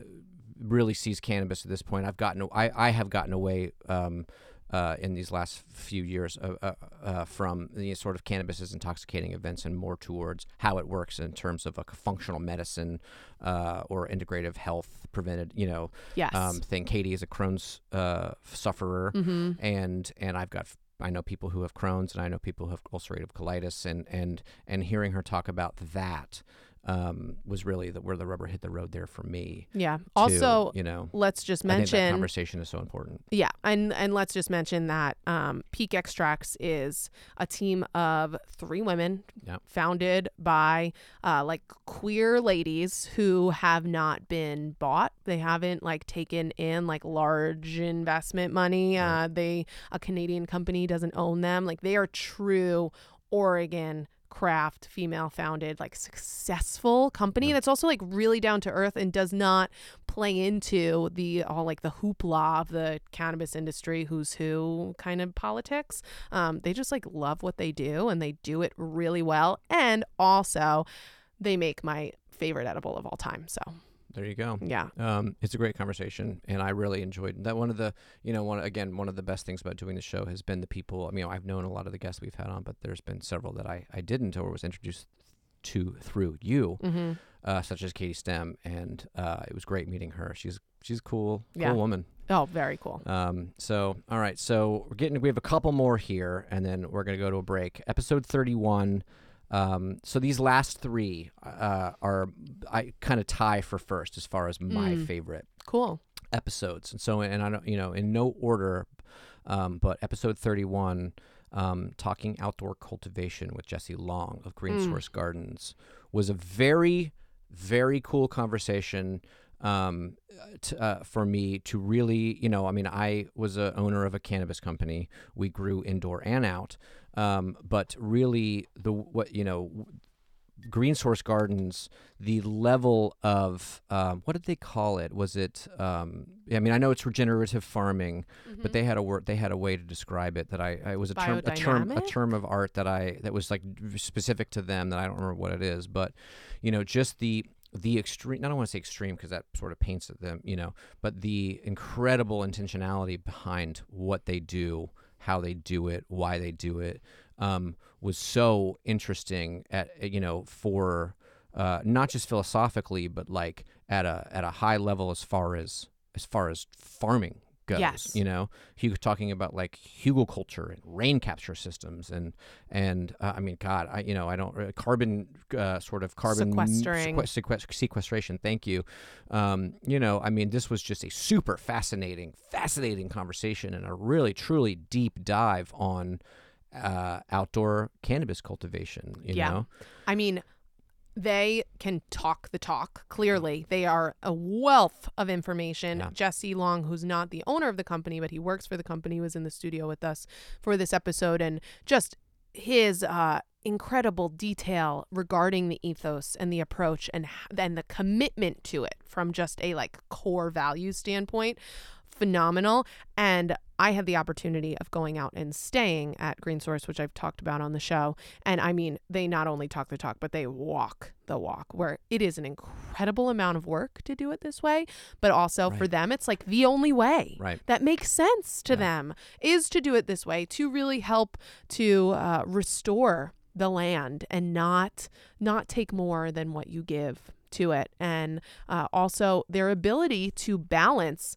Speaker 1: really sees cannabis at this point. I've gotten I, I have gotten away um, uh, in these last few years uh, uh, uh, from the sort of cannabis as intoxicating events and more towards how it works in terms of a functional medicine uh, or integrative health prevented you know
Speaker 2: yes
Speaker 1: um, thing. Katie is a Crohn's uh, sufferer
Speaker 2: mm-hmm.
Speaker 1: and and I've got I know people who have Crohn's and I know people who have ulcerative colitis and and and hearing her talk about that um, was really the, where the rubber hit the road there for me.
Speaker 2: yeah
Speaker 1: to,
Speaker 2: also
Speaker 1: you know,
Speaker 2: let's just
Speaker 1: I think that
Speaker 2: mention
Speaker 1: conversation is so important.
Speaker 2: Yeah, and and let's just mention that um, Peak Extracts is a team of three women
Speaker 1: Yep.
Speaker 2: founded by uh, like queer ladies who have not been bought. They haven't like taken in like large investment money. Uh, they a Canadian company doesn't own them. Like they are true Oregon craft, female founded, like successful company that's also like really down to earth and does not play into the all like the hoopla of the cannabis industry, who's who kind of politics. Um, they just like love what they do and they do it really well. And also, they make my favorite edible of all time. So
Speaker 1: There you go.
Speaker 2: yeah,
Speaker 1: Um, it's a great conversation, and I really enjoyed that. One of the, you know, one again, one of the best things about doing the show has been the people. I mean, I've known a lot of the guests we've had on, but there's been several that I, I didn't or was introduced to through you,
Speaker 2: mm-hmm.
Speaker 1: uh, such as Katie Stem, and uh, it was great meeting her. She's she's cool, cool
Speaker 2: Yeah.
Speaker 1: woman.
Speaker 2: oh, very cool.
Speaker 1: Um, so all right, so we're getting we have a couple more here, and then we're gonna go to a break. Episode thirty-one. Um, so these last three uh, are I kind of tie for first as far as my
Speaker 2: Mm.
Speaker 1: favorite
Speaker 2: Cool.
Speaker 1: episodes. And so, and I don't, you know, in no order, um, but episode 31, um, talking outdoor cultivation with Jesse Long of Green
Speaker 2: Mm.
Speaker 1: Source Gardens was a very, very cool conversation. Um, t- uh, for me to really, you know, I mean, I was a owner of a cannabis company. We grew indoor and out, um, but really, the what you know, Green Source Gardens, the level of um, what did they call it? Was it? Um, I mean, I know it's regenerative farming,
Speaker 2: Mm-hmm.
Speaker 1: but they had a word. They had a way to describe it that I. I it was a term, a term, a term of art that I that was like specific to them that I don't remember what it is. But you know, just the the extreme. I don't want to say extreme because that sort of paints them. You know, but the incredible intentionality behind what they do, how they do it, why they do it, um, was so interesting. At you know for. Uh, not just philosophically, but like at a at a high level as far as as far as farming goes.
Speaker 2: Yes.
Speaker 1: You know, he was talking about like hugelkultur and rain capture systems and and uh, I mean, God, I you know I don't uh, carbon uh, sort of carbon
Speaker 2: Sequestering.
Speaker 1: sequest- sequest- sequestration. Thank you. Um, you know, I mean, this was just a super fascinating, fascinating conversation and a really truly deep dive on uh, outdoor cannabis cultivation. You
Speaker 2: Yeah.
Speaker 1: know,
Speaker 2: I mean, they can talk the talk. Clearly, they are a wealth of information.
Speaker 1: Yeah.
Speaker 2: Jesse Long, who's not the owner of the company, but he works for the company, was in the studio with us for this episode, and just his uh, incredible detail regarding the ethos and the approach and and the commitment to it from just a like core value standpoint phenomenal and I had the opportunity of going out and staying at Green Source, which I've talked about on the show. And I mean, they not only talk the talk, but they walk the walk, where it is an incredible amount of work to do it this way. But also for them, it's like the only way
Speaker 1: right?
Speaker 2: that makes sense to
Speaker 1: Yeah.
Speaker 2: them is to do it this way to really help to uh, restore the land and not not take more than what you give to it and uh, also their ability to balance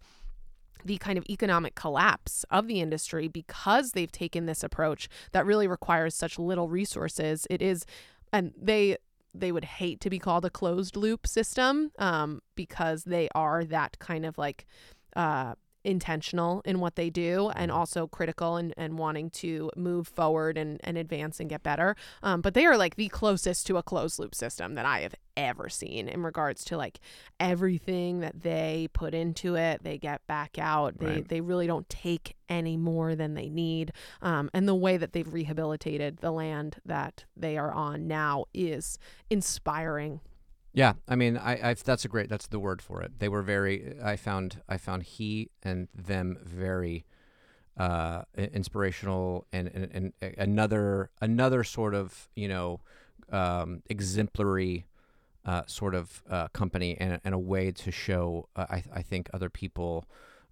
Speaker 2: the kind of economic collapse of the industry because they've taken this approach that really requires such little resources. It is and they they would hate to be called a closed loop system um, because they are that kind of like uh, intentional in what they do and also critical and, and wanting to move forward and, and advance and get better. Um, but they are like the closest to a closed loop system that I have ever seen in regards to like everything that they put into it, they get back out. They,
Speaker 1: Right.
Speaker 2: they really don't take any more than they need. Um, and the way that they've rehabilitated the land that they are on now is inspiring.
Speaker 1: Yeah, I mean, I, I that's a great that's the word for it. They were very. I found I found he and them very uh, inspirational and, and, and another another sort of you know um, exemplary uh, sort of uh, company and, and a way to show uh, I I think other people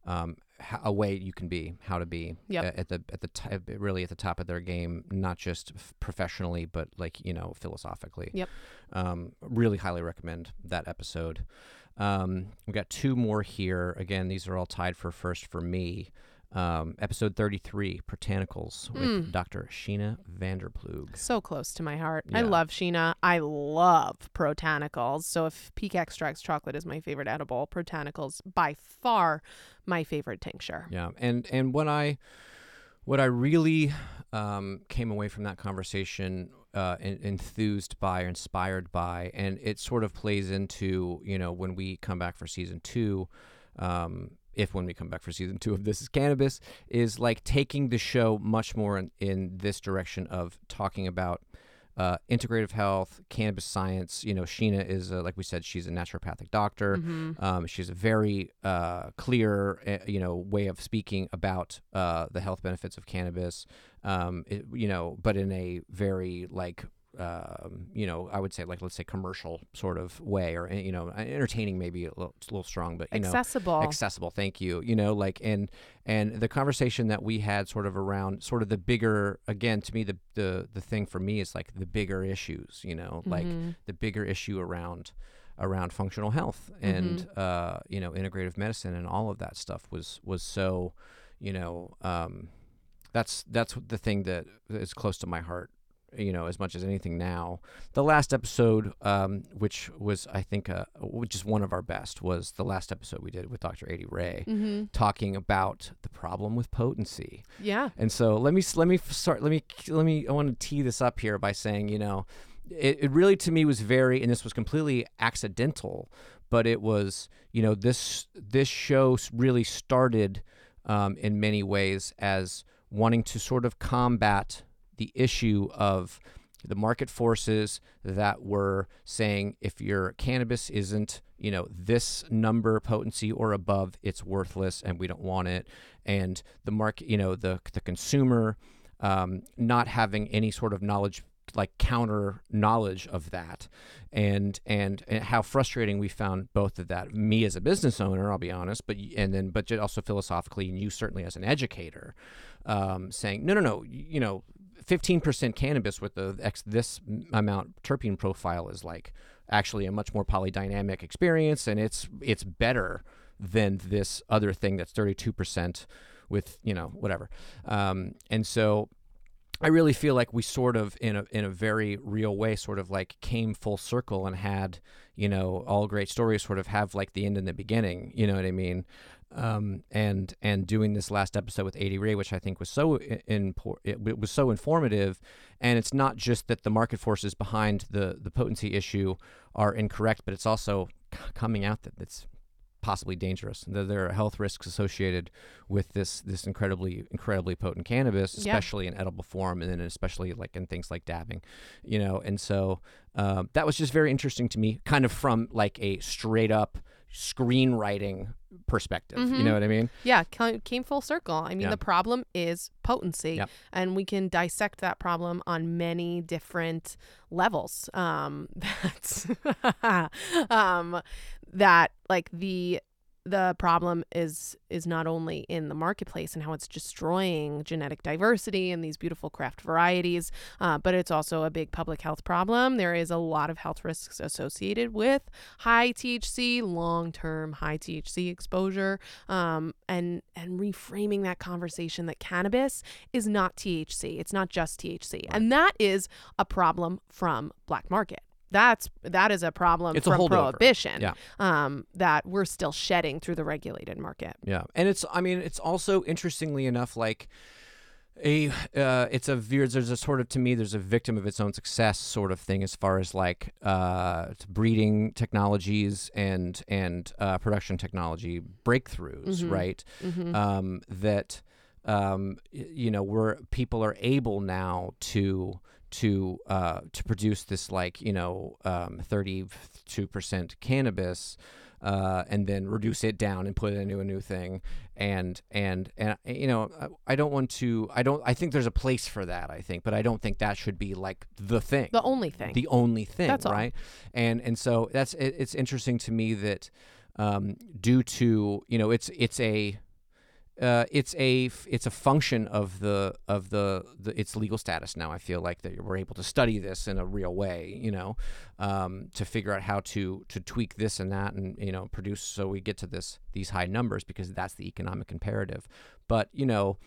Speaker 1: um, a way you can be how to be
Speaker 2: Yep.
Speaker 1: at the at the t- really at the top of their game not just f- professionally but like you know philosophically
Speaker 2: Yep.
Speaker 1: um, really highly recommend that episode um, we got two more here again these are all tied for first for me um, episode 33 botanicals with
Speaker 2: Mm.
Speaker 1: dr sheena vanderplug
Speaker 2: So close to my heart. I love Sheena. I love Protanicals. So if Peak Extracts chocolate is my favorite edible, Protanicals by far my favorite tincture.
Speaker 1: Yeah, and and what I what I really um, came away from that conversation uh, en- enthused by or inspired by, and it sort of plays into you know when we come back for season two. Um, if when we come back for season two of This is Cannabis, is like taking the show much more in, in this direction of talking about uh, integrative health, cannabis science. You know, Sheena is like we said, she's a naturopathic doctor.
Speaker 2: Mm-hmm.
Speaker 1: Um, she's a very uh, clear, uh, you know, way of speaking about uh, the health benefits of cannabis. Um, it, you know, but in a very like um, you know, I would say like let's say commercial sort of way, or you know, entertaining maybe a little, a little strong, but you know,
Speaker 2: Accessible.
Speaker 1: accessible. Thank you. You know, like and and the conversation that we had sort of around sort of the bigger again to me the the the thing for me is like the bigger issues. You know, like
Speaker 2: Mhm.
Speaker 1: the bigger issue around around functional health and uh, you know integrative medicine and all of that stuff was was so you know um, that's that's the thing that is close to my heart you know as much as anything now the last episode um, which was i think uh, which is one of our best was the last episode we did with dr Adie Rae
Speaker 2: Mm-hmm.
Speaker 1: talking about the problem with potency
Speaker 2: Yeah.
Speaker 1: and so let me let me start let me let me I want to tee this up here by saying you know it, it really to me was very and this was completely accidental but it was you know this this show really started um, in many ways as wanting to sort of combat the issue of the market forces that were saying if your cannabis isn't you know this number potency or above it's worthless and we don't want it. And the market you know the the consumer um, not having any sort of knowledge like counter knowledge of that. And, and and how frustrating we found both of that. Me as a business owner i'll be honest but and then but also philosophically and you certainly as an educator um, saying no no no you know 15% cannabis with the X this amount terpene profile is like actually a much more polydynamic experience and it's it's better than this other thing that's 32% with you know whatever. Um, and so I really feel like we sort of in a in a very real way sort of like came full circle and had you know all great stories sort of have like the end and the beginning you know what I mean um, and and doing this last episode with Adie Rae which I think was so in, it was so informative and it's not just that the market forces behind the the potency issue are incorrect but it's also coming out that it's possibly dangerous that there are health risks associated with this this incredibly incredibly potent cannabis
Speaker 2: Yeah.
Speaker 1: especially in edible form and then especially like in things like dabbing you know and so um, that was just very interesting to me kind of from like a straight up screenwriting perspective you
Speaker 2: Mhm.
Speaker 1: know what i mean
Speaker 2: Yeah, came full circle. I mean,
Speaker 1: Yeah.
Speaker 2: the problem is potency, and we can dissect that problem on many different levels. Um, that's um, that like the the problem is is not only in the marketplace and how it's destroying genetic diversity and these beautiful craft varieties, uh, but it's also a big public health problem. There is a lot of health risks associated with high THC, long term high THC exposure, um, and and reframing that conversation that cannabis is not THC. It's not just THC, and that is a problem from black market. That's that is a problem
Speaker 1: It's a
Speaker 2: from
Speaker 1: holdover.
Speaker 2: prohibition.
Speaker 1: Yeah.
Speaker 2: Um, that we're still shedding through the regulated market.
Speaker 1: Yeah, and it's I mean it's also interestingly enough like a uh, it's a there's a sort of to me there's a victim of its own success sort of thing as far as like uh, breeding technologies and and uh, production technology breakthroughs
Speaker 2: Mhm.
Speaker 1: right
Speaker 2: Mm-hmm.
Speaker 1: um, that um, you know where people are able now to to uh, to produce this like you know um, 32 percent cannabis uh, and then reduce it down and put it into a new thing and and and you know I- don't want to I don't I think there's a place for that I think but I don't think that should be like the thing
Speaker 2: The only thing.
Speaker 1: the only thing,
Speaker 2: That's all.
Speaker 1: right? And and so that's it, it's interesting to me that um, due to you know it's it's a uh, it's a it's a function of the of the, the its legal status now. I feel like that we're able to study this in a real way, you know, um, to figure out how to to tweak this and that, and you know, produce so we get to this these high numbers because that's the economic imperative. But you know,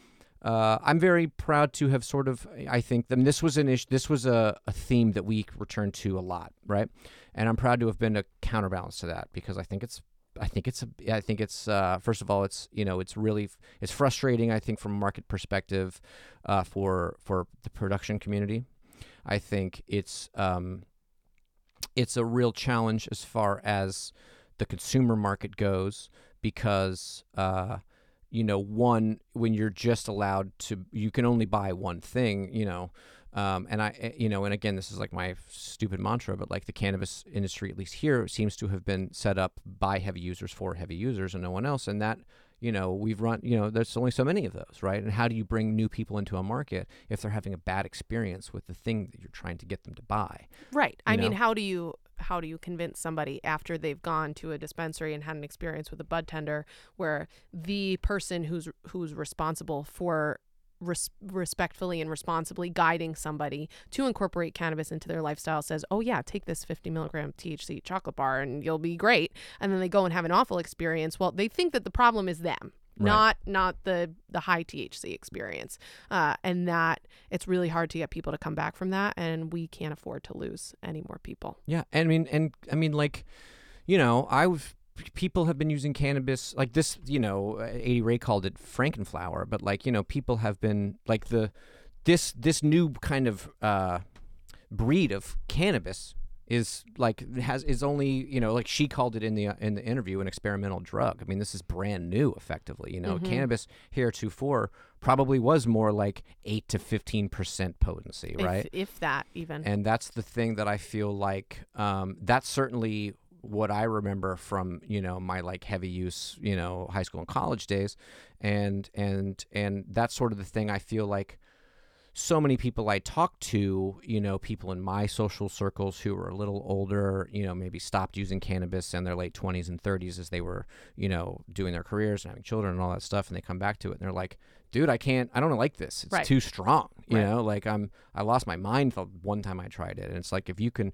Speaker 1: uh, I'm very proud to have sort of. I think them. This was an issue. This was a, a theme that we returned to a lot, right? And I'm proud to have been a counterbalance to that because I think it's. I think it's. A, I think it's. Uh, first of all, it's you know it's really it's frustrating. I think from a market perspective, uh, for for the production community, I think it's um, it's a real challenge as far as the consumer market goes because uh, you know one when you're just allowed to you can only buy one thing you know Um, and I, eh, you know, and again, this is like my stupid mantra, but like the cannabis industry, at least here, seems to have been set up by heavy users for heavy users and no one else. And that, you know, we've run, you know, there's only so many of those, right? And how do you bring new people into a market if they're having a bad experience with the thing that you're trying to get them to buy?
Speaker 2: Right. I
Speaker 1: You
Speaker 2: mean, how do you how do you convince somebody after they've gone to a dispensary and had an experience with a bud tender where the person who's who's responsible for res- respectfully and responsibly guiding somebody to incorporate cannabis into their lifestyle says, "Oh yeah, take this 50 milligram THC chocolate bar and you'll be great," and then they go and have an awful experience. Well, they think that the problem is them.
Speaker 1: Right.
Speaker 2: Not not the the high THC experience, uh, and that it's really hard to get people to come back from that, and we can't afford to lose any more people.
Speaker 1: Yeah, I mean, and I mean, like, you know, I've people have been using cannabis like this. You know, Adie Rae called it Frankenflower, but like, you know, people have been like the this this new kind of uh, breed of cannabis is like has is only you know like she called it in the uh, in the interview an experimental drug. I mean, this is brand new, effectively. You know, cannabis heretofore probably was more like eight to fifteen percent potency, right?
Speaker 2: If, if that even.
Speaker 1: and that's the thing that I feel like um, that's certainly what I remember from you know my like heavy use you know high school and college days, and and and that's sort of the thing I feel like so many people I talk to, you know, people in my social circles who are a little older, you know, maybe stopped using cannabis in their late 20s and 30s as they were, you know, doing their careers and having children and all that stuff. And they come back to it and they're like, dude, I can't, I don't like this. It's
Speaker 2: Right.
Speaker 1: too strong. You
Speaker 2: Right.
Speaker 1: know, like I'm, I lost my mind the one time I tried it. And it's like, if you can,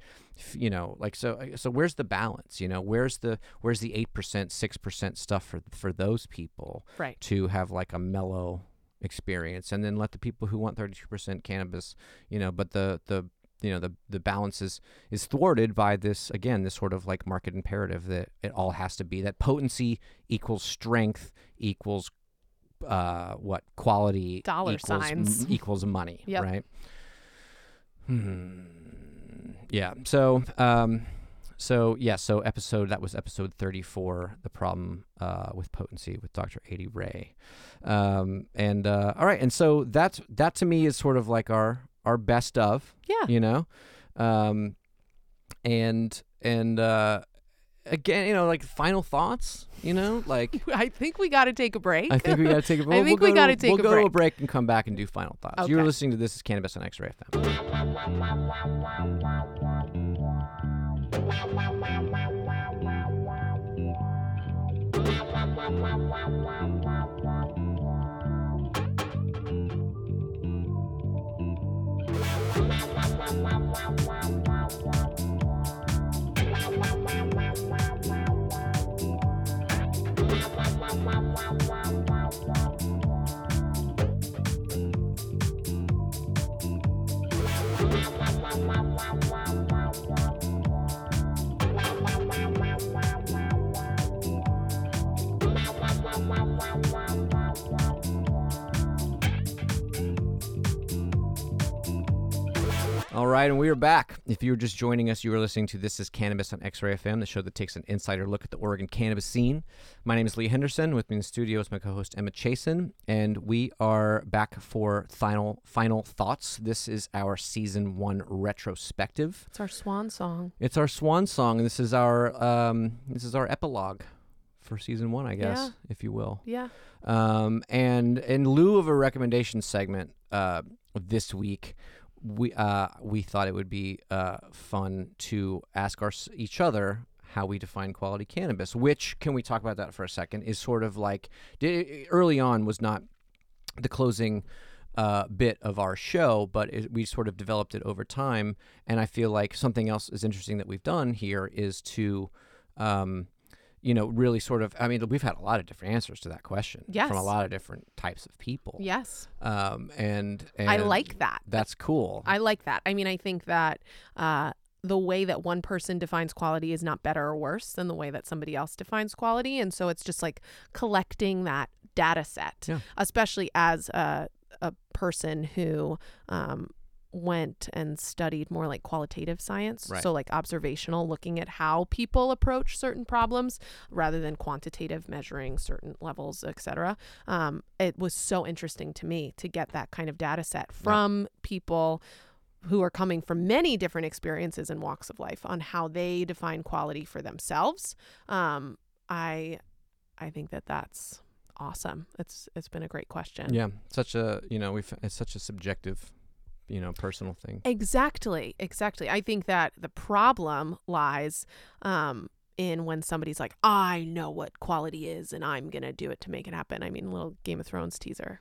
Speaker 1: you know, like, so, uh, so where's the balance? You know, where's the, where's the 8%, 6% stuff for, for those people?
Speaker 2: right.
Speaker 1: to have like a mellow experience and then let the people who want 32% cannabis you know but the the you know the the balance is is thwarted by this again this sort of like market imperative that it all has to be that potency equals strength equals uh what quality
Speaker 2: Dollar
Speaker 1: equals, m-
Speaker 2: signs.
Speaker 1: equals money
Speaker 2: Yep.
Speaker 1: right hmm yeah so um so yeah, so episode that was episode thirty four, the problem uh, with potency with Dr. Adie Rae, um, and uh, all right, and so that's that to me is sort of like our our best of,
Speaker 2: Yeah.
Speaker 1: you know, um, and and uh, again, you know, like final thoughts, you know, like
Speaker 2: I think we got to take a break.
Speaker 1: I think we got to take a
Speaker 2: break.
Speaker 1: I
Speaker 2: think
Speaker 1: we'll
Speaker 2: we gotta take
Speaker 1: we'll
Speaker 2: a
Speaker 1: go to a
Speaker 2: break.
Speaker 1: break and come back and do final thoughts. You're listening to this is Cannabis on X-Ray FM. All right, and we are back. If you were just joining us, you are listening to This is Cannabis on X-Ray FM, the show that takes an insider look at the Oregon cannabis scene. My name is Lee Henderson. With me in the studio is my co-host Emma Chasen, and we are back for final final thoughts. This is our season one retrospective.
Speaker 2: It's our swan song.
Speaker 1: It's our swan song, and this is our um, this is our epilogue for season one, I guess,
Speaker 2: Yeah.
Speaker 1: if you will.
Speaker 2: Yeah.
Speaker 1: Um, and in lieu of a recommendation segment uh, this week, we uh, we thought it would be uh, fun to ask our each other how we define quality cannabis. Which can we talk about that for a second? Is sort of like early on was not the closing uh, bit of our show, but it, we sort of developed it over time. And I feel like something else is interesting that we've done here is to, um, you know, really sort of. I mean, we've had a lot of different answers to that question from a lot of different types of people.
Speaker 2: Yes.
Speaker 1: Um, and, and
Speaker 2: I like that.
Speaker 1: That's cool.
Speaker 2: I like that. I mean, I think that uh, the way that one person defines quality is not better or worse than the way that somebody else defines quality. And so it's just like collecting that data set,
Speaker 1: Yeah.
Speaker 2: especially as a, a person who um, went and studied more like qualitative science.
Speaker 1: Right.
Speaker 2: So, like observational, looking at how people approach certain problems rather than quantitative, measuring certain levels, etc. Um, it was so interesting to me to get that kind of data set from people who are coming from many different experiences and walks of life on how they define quality for themselves. Um, I I think that that's awesome. It's it's been a great question.
Speaker 1: Yeah, such a you know we've it's such a subjective, you know, personal thing.
Speaker 2: Exactly, exactly. I think that the problem lies um, in when somebody's like, I know what quality is and I'm going to do it to make it happen. I mean, little Game of Thrones teaser.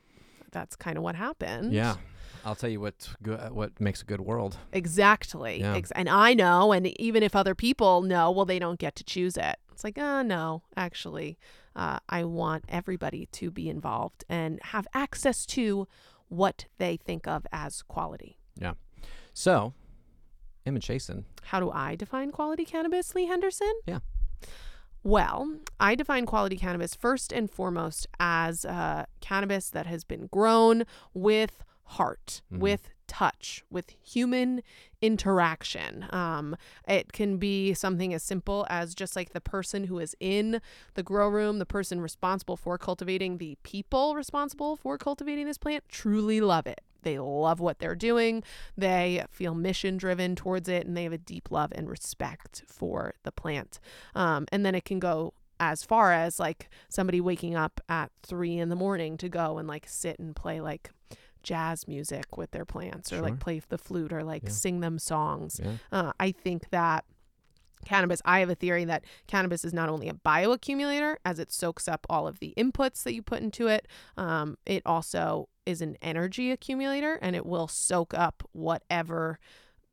Speaker 2: That's kind of what happened.
Speaker 1: Yeah, I'll tell you what good, what makes a good world.
Speaker 2: Exactly.
Speaker 1: Yeah.
Speaker 2: Ex- and I know, and even if other people know, well, they don't get to choose it. It's like, uh, no, actually, uh, I want everybody to be involved and have access to what they think of as quality. Yeah.
Speaker 1: So, Emma Chasen.
Speaker 2: How do I define quality cannabis, Lee Henderson?
Speaker 1: Yeah.
Speaker 2: Well, I define quality cannabis first and foremost as uh, cannabis that has been grown with heart,
Speaker 1: Mhm.
Speaker 2: with touch, with human interaction. Um, it can be something as simple as just like the person who is in the grow room, the person responsible for cultivating, the people responsible for cultivating this plant truly love it. They love what they're doing. They feel mission driven towards it and they have a deep love and respect for the plant. Um, and then it can go as far as like somebody waking up at three in the morning to go and like sit and play like jazz music with their plants or
Speaker 1: Sure.
Speaker 2: like play the flute or like
Speaker 1: Yeah.
Speaker 2: sing them songs.
Speaker 1: Yeah.
Speaker 2: Uh, I think that cannabis, I have a theory that cannabis is not only a bioaccumulator as it soaks up all of the inputs that you put into it, um, it also is an energy accumulator and it will soak up whatever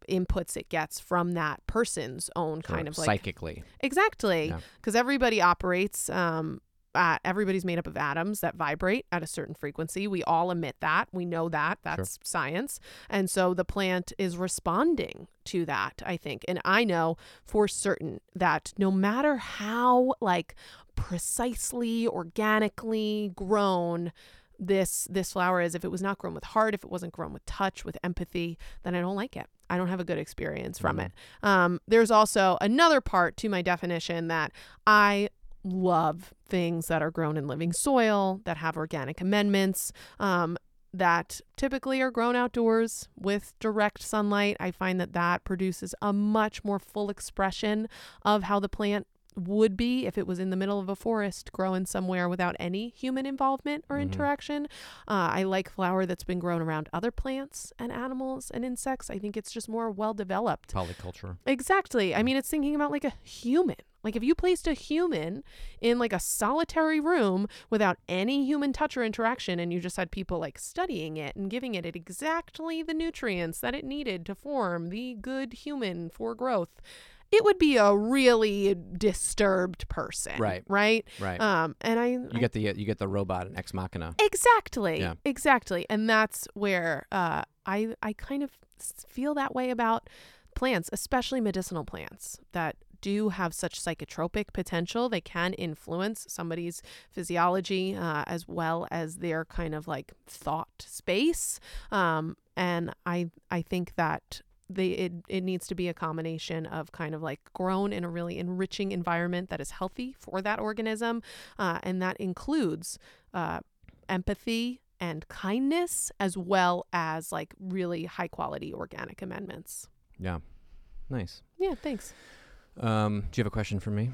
Speaker 2: inputs it gets from that person's own
Speaker 1: Sure.
Speaker 2: kind of like
Speaker 1: psychically.
Speaker 2: Exactly.
Speaker 1: Yeah.
Speaker 2: Because everybody operates, um, at, everybody's made up of atoms that vibrate at a certain frequency. We all emit that. We know that. That's science. And so the plant is responding to that, I think. And I know for certain that no matter how, like, precisely, organically grown, this this flower is if it was not grown with heart if it wasn't grown with touch with empathy then i don't like it i don't have a good experience from
Speaker 1: Mhm.
Speaker 2: it um, there's also another part to my definition that I love things that are grown in living soil, that have organic amendments, um, that typically are grown outdoors with direct sunlight. I find that that produces a much more full expression of how the plant would be if it was in the middle of a forest growing somewhere without any human involvement or
Speaker 1: Mhm.
Speaker 2: interaction. Uh, I like flower that's been grown around other plants and animals and insects. I think it's just more well developed.
Speaker 1: Polyculture.
Speaker 2: Exactly. I mean, it's thinking about like a human. Like if you placed a human in like a solitary room without any human touch or interaction and you just had people like studying it and giving it exactly the nutrients that it needed to form the good human for growth, it would be a really disturbed person.
Speaker 1: Right.
Speaker 2: Right.
Speaker 1: Right.
Speaker 2: Um, and I,
Speaker 1: you get the you get the robot in Ex Machina.
Speaker 2: Exactly.
Speaker 1: Yeah.
Speaker 2: Exactly. And that's where uh, I I kind of feel that way about plants, especially medicinal plants that do have such psychotropic potential. They can influence somebody's physiology uh, as well as their kind of like thought space. Um, and I I think that they it, it needs to be a combination of kind of like grown in a really enriching environment that is healthy for that organism uh, and that includes uh, empathy and kindness as well as like really high quality organic amendments
Speaker 1: Yeah. Nice.
Speaker 2: yeah thanks
Speaker 1: Um, do you have a question for me?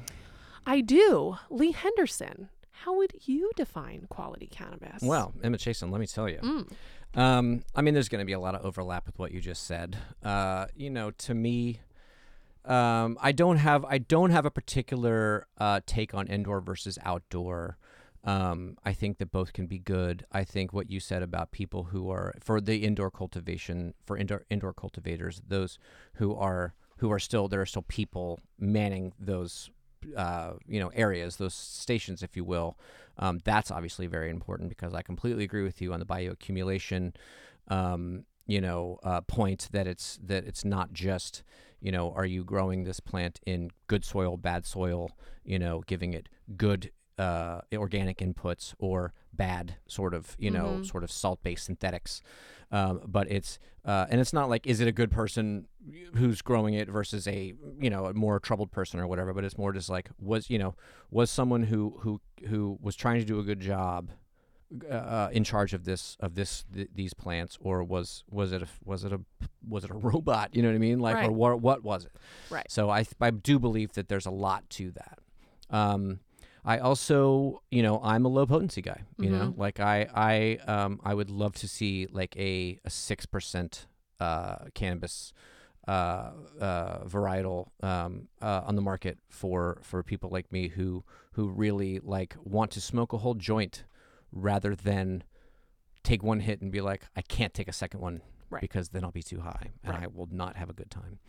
Speaker 2: i do lee henderson how would you define quality cannabis
Speaker 1: Well, Emma Chasen, let me tell you.
Speaker 2: Mm.
Speaker 1: Um, I mean, there's going to be a lot of overlap with what you just said. Uh, you know, to me, um, I don't have I don't have a particular uh, take on indoor versus outdoor. Um, I think that both can be good. I think what you said about people who are for the indoor cultivation for indoor indoor cultivators, those who are who are still there are still people manning those uh, you know areas, those stations, if you will. Um, that's obviously very important because I completely agree with you on the bioaccumulation. Um, you know, uh, point that it's that it's not just you know, are you growing this plant in good soil, bad soil? You know, giving it good uh, organic inputs or bad sort of you know
Speaker 2: Mhm.
Speaker 1: sort of salt based synthetics. Um, but it's uh, and it's not like is it a good person who's growing it versus a you know a more troubled person or whatever. But it's more just like was you know was someone who who who was trying to do a good job uh, in charge of this of this th- these plants, or was was it a, was it a was it a robot? You know what I mean? Like,
Speaker 2: Right.
Speaker 1: or what what was it?
Speaker 2: Right.
Speaker 1: So I I do believe that there's a lot to that. Um, I also, you know, I'm a low potency guy. You know,
Speaker 2: Mhm.
Speaker 1: like I I um I would love to see like a a six percent uh cannabis uh, uh, varietal um, uh, on the market for for people like me who who really like want to smoke a whole joint rather than take one hit and be like I can't take a second one
Speaker 2: Right.
Speaker 1: because then I'll be too high and
Speaker 2: Right.
Speaker 1: I will not have a good time.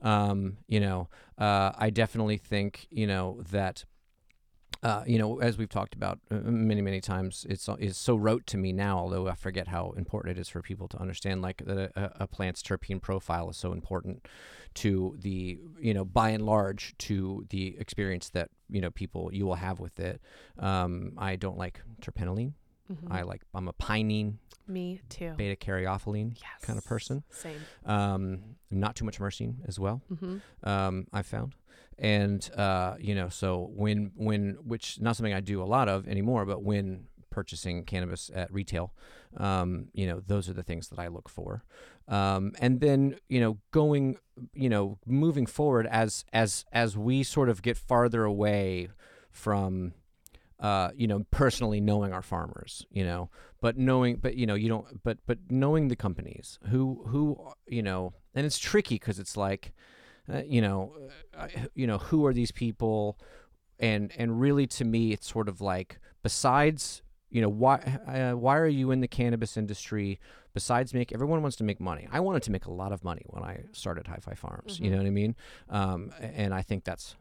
Speaker 1: Um, you know, uh, I definitely think you know that uh, you know, as we've talked about uh, many, many times, it's it's so rote to me now. Although I forget how important it is for people to understand, like that a, a plant's terpene profile is so important to the, you know, by and large, to the experience that you know people you will have with it. Um, I don't like terpinolene.
Speaker 2: Mhm.
Speaker 1: I like I'm a pinene,
Speaker 2: Me too.
Speaker 1: beta caryophyllene
Speaker 2: yes.
Speaker 1: kind of person.
Speaker 2: Same.
Speaker 1: Um, not too much myrcene as well
Speaker 2: Mm-hmm.
Speaker 1: um, I found, and uh, you know, so when when which not something I do a lot of anymore, but when purchasing cannabis at retail, um, you know, those are the things that I look for, um, and then you know, going, you know, moving forward as as as we sort of get farther away from. Uh, you know, personally knowing our farmers, you know, but knowing, but you know, you don't, but but knowing the companies who who you know, and it's tricky because it's like, uh, you know, uh, you know, who are these people? And and really, to me, it's sort of like besides, you know, why uh, why are you in the cannabis industry? Besides make everyone wants to make money. I wanted to make a lot of money when I started Hi-Fi Farms. You
Speaker 2: Mhm.
Speaker 1: know what I mean? Um, and I think that's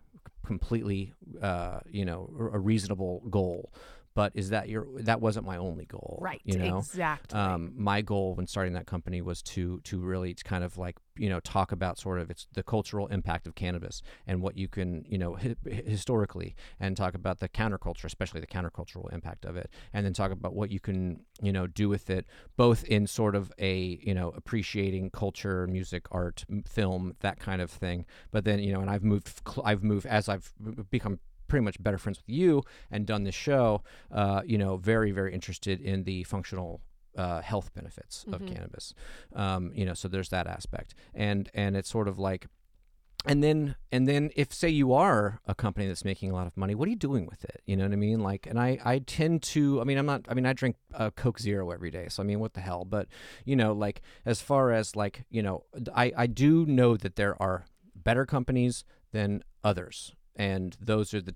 Speaker 1: completely, uh, you know, a a reasonable goal. But is that your? That wasn't my only goal.
Speaker 2: Right.
Speaker 1: You know.
Speaker 2: Exactly.
Speaker 1: Um, my goal when starting that company was to to really to kind of like you know talk about sort of its the cultural impact of cannabis and what you can you know hi- historically and talk about the counterculture, especially the countercultural impact of it, and then talk about what you can you know do with it, both in sort of a you know appreciating culture, music, art, m- film, that kind of thing. But then you know, and I've moved cl- I've moved as I've become pretty much better friends with you and done this show, uh, you know, very, very interested in the functional uh, health benefits of
Speaker 2: Mhm.
Speaker 1: cannabis. Um, you know, so there's that aspect, and and it's sort of like, and then and then if say you are a company that's making a lot of money, what are you doing with it? You know what I mean? Like, and I I tend to, I mean, I'm not, I mean, I drink uh, Coke Zero every day, so I mean, what the hell? But you know, like as far as like you know, I I do know that there are better companies than others, and those are the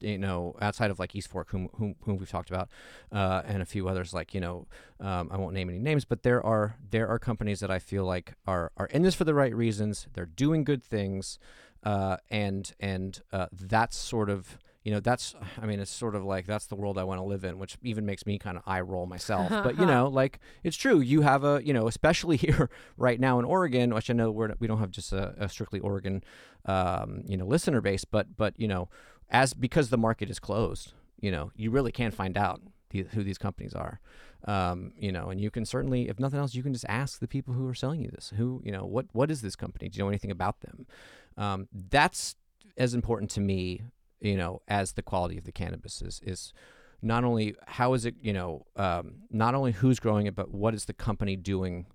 Speaker 1: you know outside of like East Fork, whom whom, whom we've talked about, uh, and a few others like you know um, I won't name any names, but there are there are companies that I feel like are are in this for the right reasons. They're doing good things, uh, and and uh, that's sort of you know that's I mean it's sort of like that's the world I want to live in, which even makes me kind of eye roll myself. but you know like it's true. You have a you know especially here right now in Oregon, which I know we're we don't have just a, a strictly Oregon um, you know listener base, but but you know as because the market is closed, you know you really can't find out the, who these companies are. Um, you know, and you can certainly, if nothing else, you can just ask the people who are selling you this. Who, you know, what what is this company? Do you know anything about them? Um, that's as important to me, you know, as the quality of the cannabis is is not only how is it, you know, um, not only who's growing it, but what is the company doing,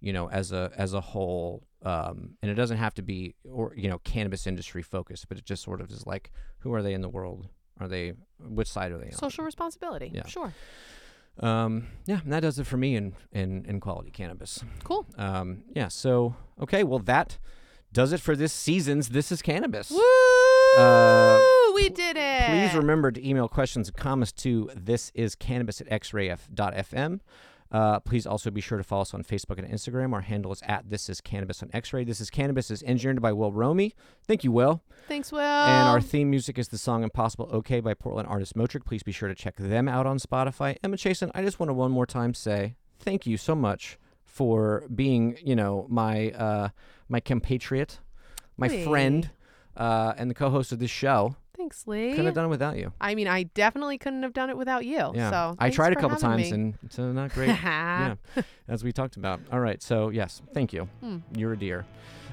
Speaker 1: you know, as a as a whole. Um, and it doesn't have to be or you know cannabis industry focused, but it just sort of is like who are they in the world? Are they which side are they on?
Speaker 2: Social responsibility.
Speaker 1: Yeah.
Speaker 2: Sure.
Speaker 1: Um, yeah, and that does it for me in in, in quality cannabis.
Speaker 2: Cool.
Speaker 1: Um, yeah. So okay, well that does it for this season's This Is Cannabis.
Speaker 2: Woo!
Speaker 1: Uh,
Speaker 2: we did it.
Speaker 1: Please remember to email questions and comments to this is cannabis at xrayf.fm. Uh, please also be sure to follow us on Facebook and Instagram. Our handle is at this is cannabis on X-ray. This is cannabis is engineered by Will Romy. Thank you, Will.
Speaker 2: Thanks, Will.
Speaker 1: And our theme music is the song Impossible OK by Portland artist Motric. Please be sure to check them out on Spotify. Emma Chasen, I just want to one more time say thank you so much for being, you know, my uh, my compatriot, my friend, uh, and the co-host of this show.
Speaker 2: Thanks, Lee.
Speaker 1: Couldn't have done it without you.
Speaker 2: I mean, I definitely couldn't have done it without you.
Speaker 1: Yeah.
Speaker 2: So
Speaker 1: I tried a couple times
Speaker 2: me.
Speaker 1: and it's uh, not great. yeah, as we talked about. All right. So yes, thank you.
Speaker 2: Mm.
Speaker 1: You're a dear.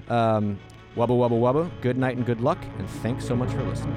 Speaker 1: Um, wubba wubba wubba. Good night and good luck. And thanks so much for listening.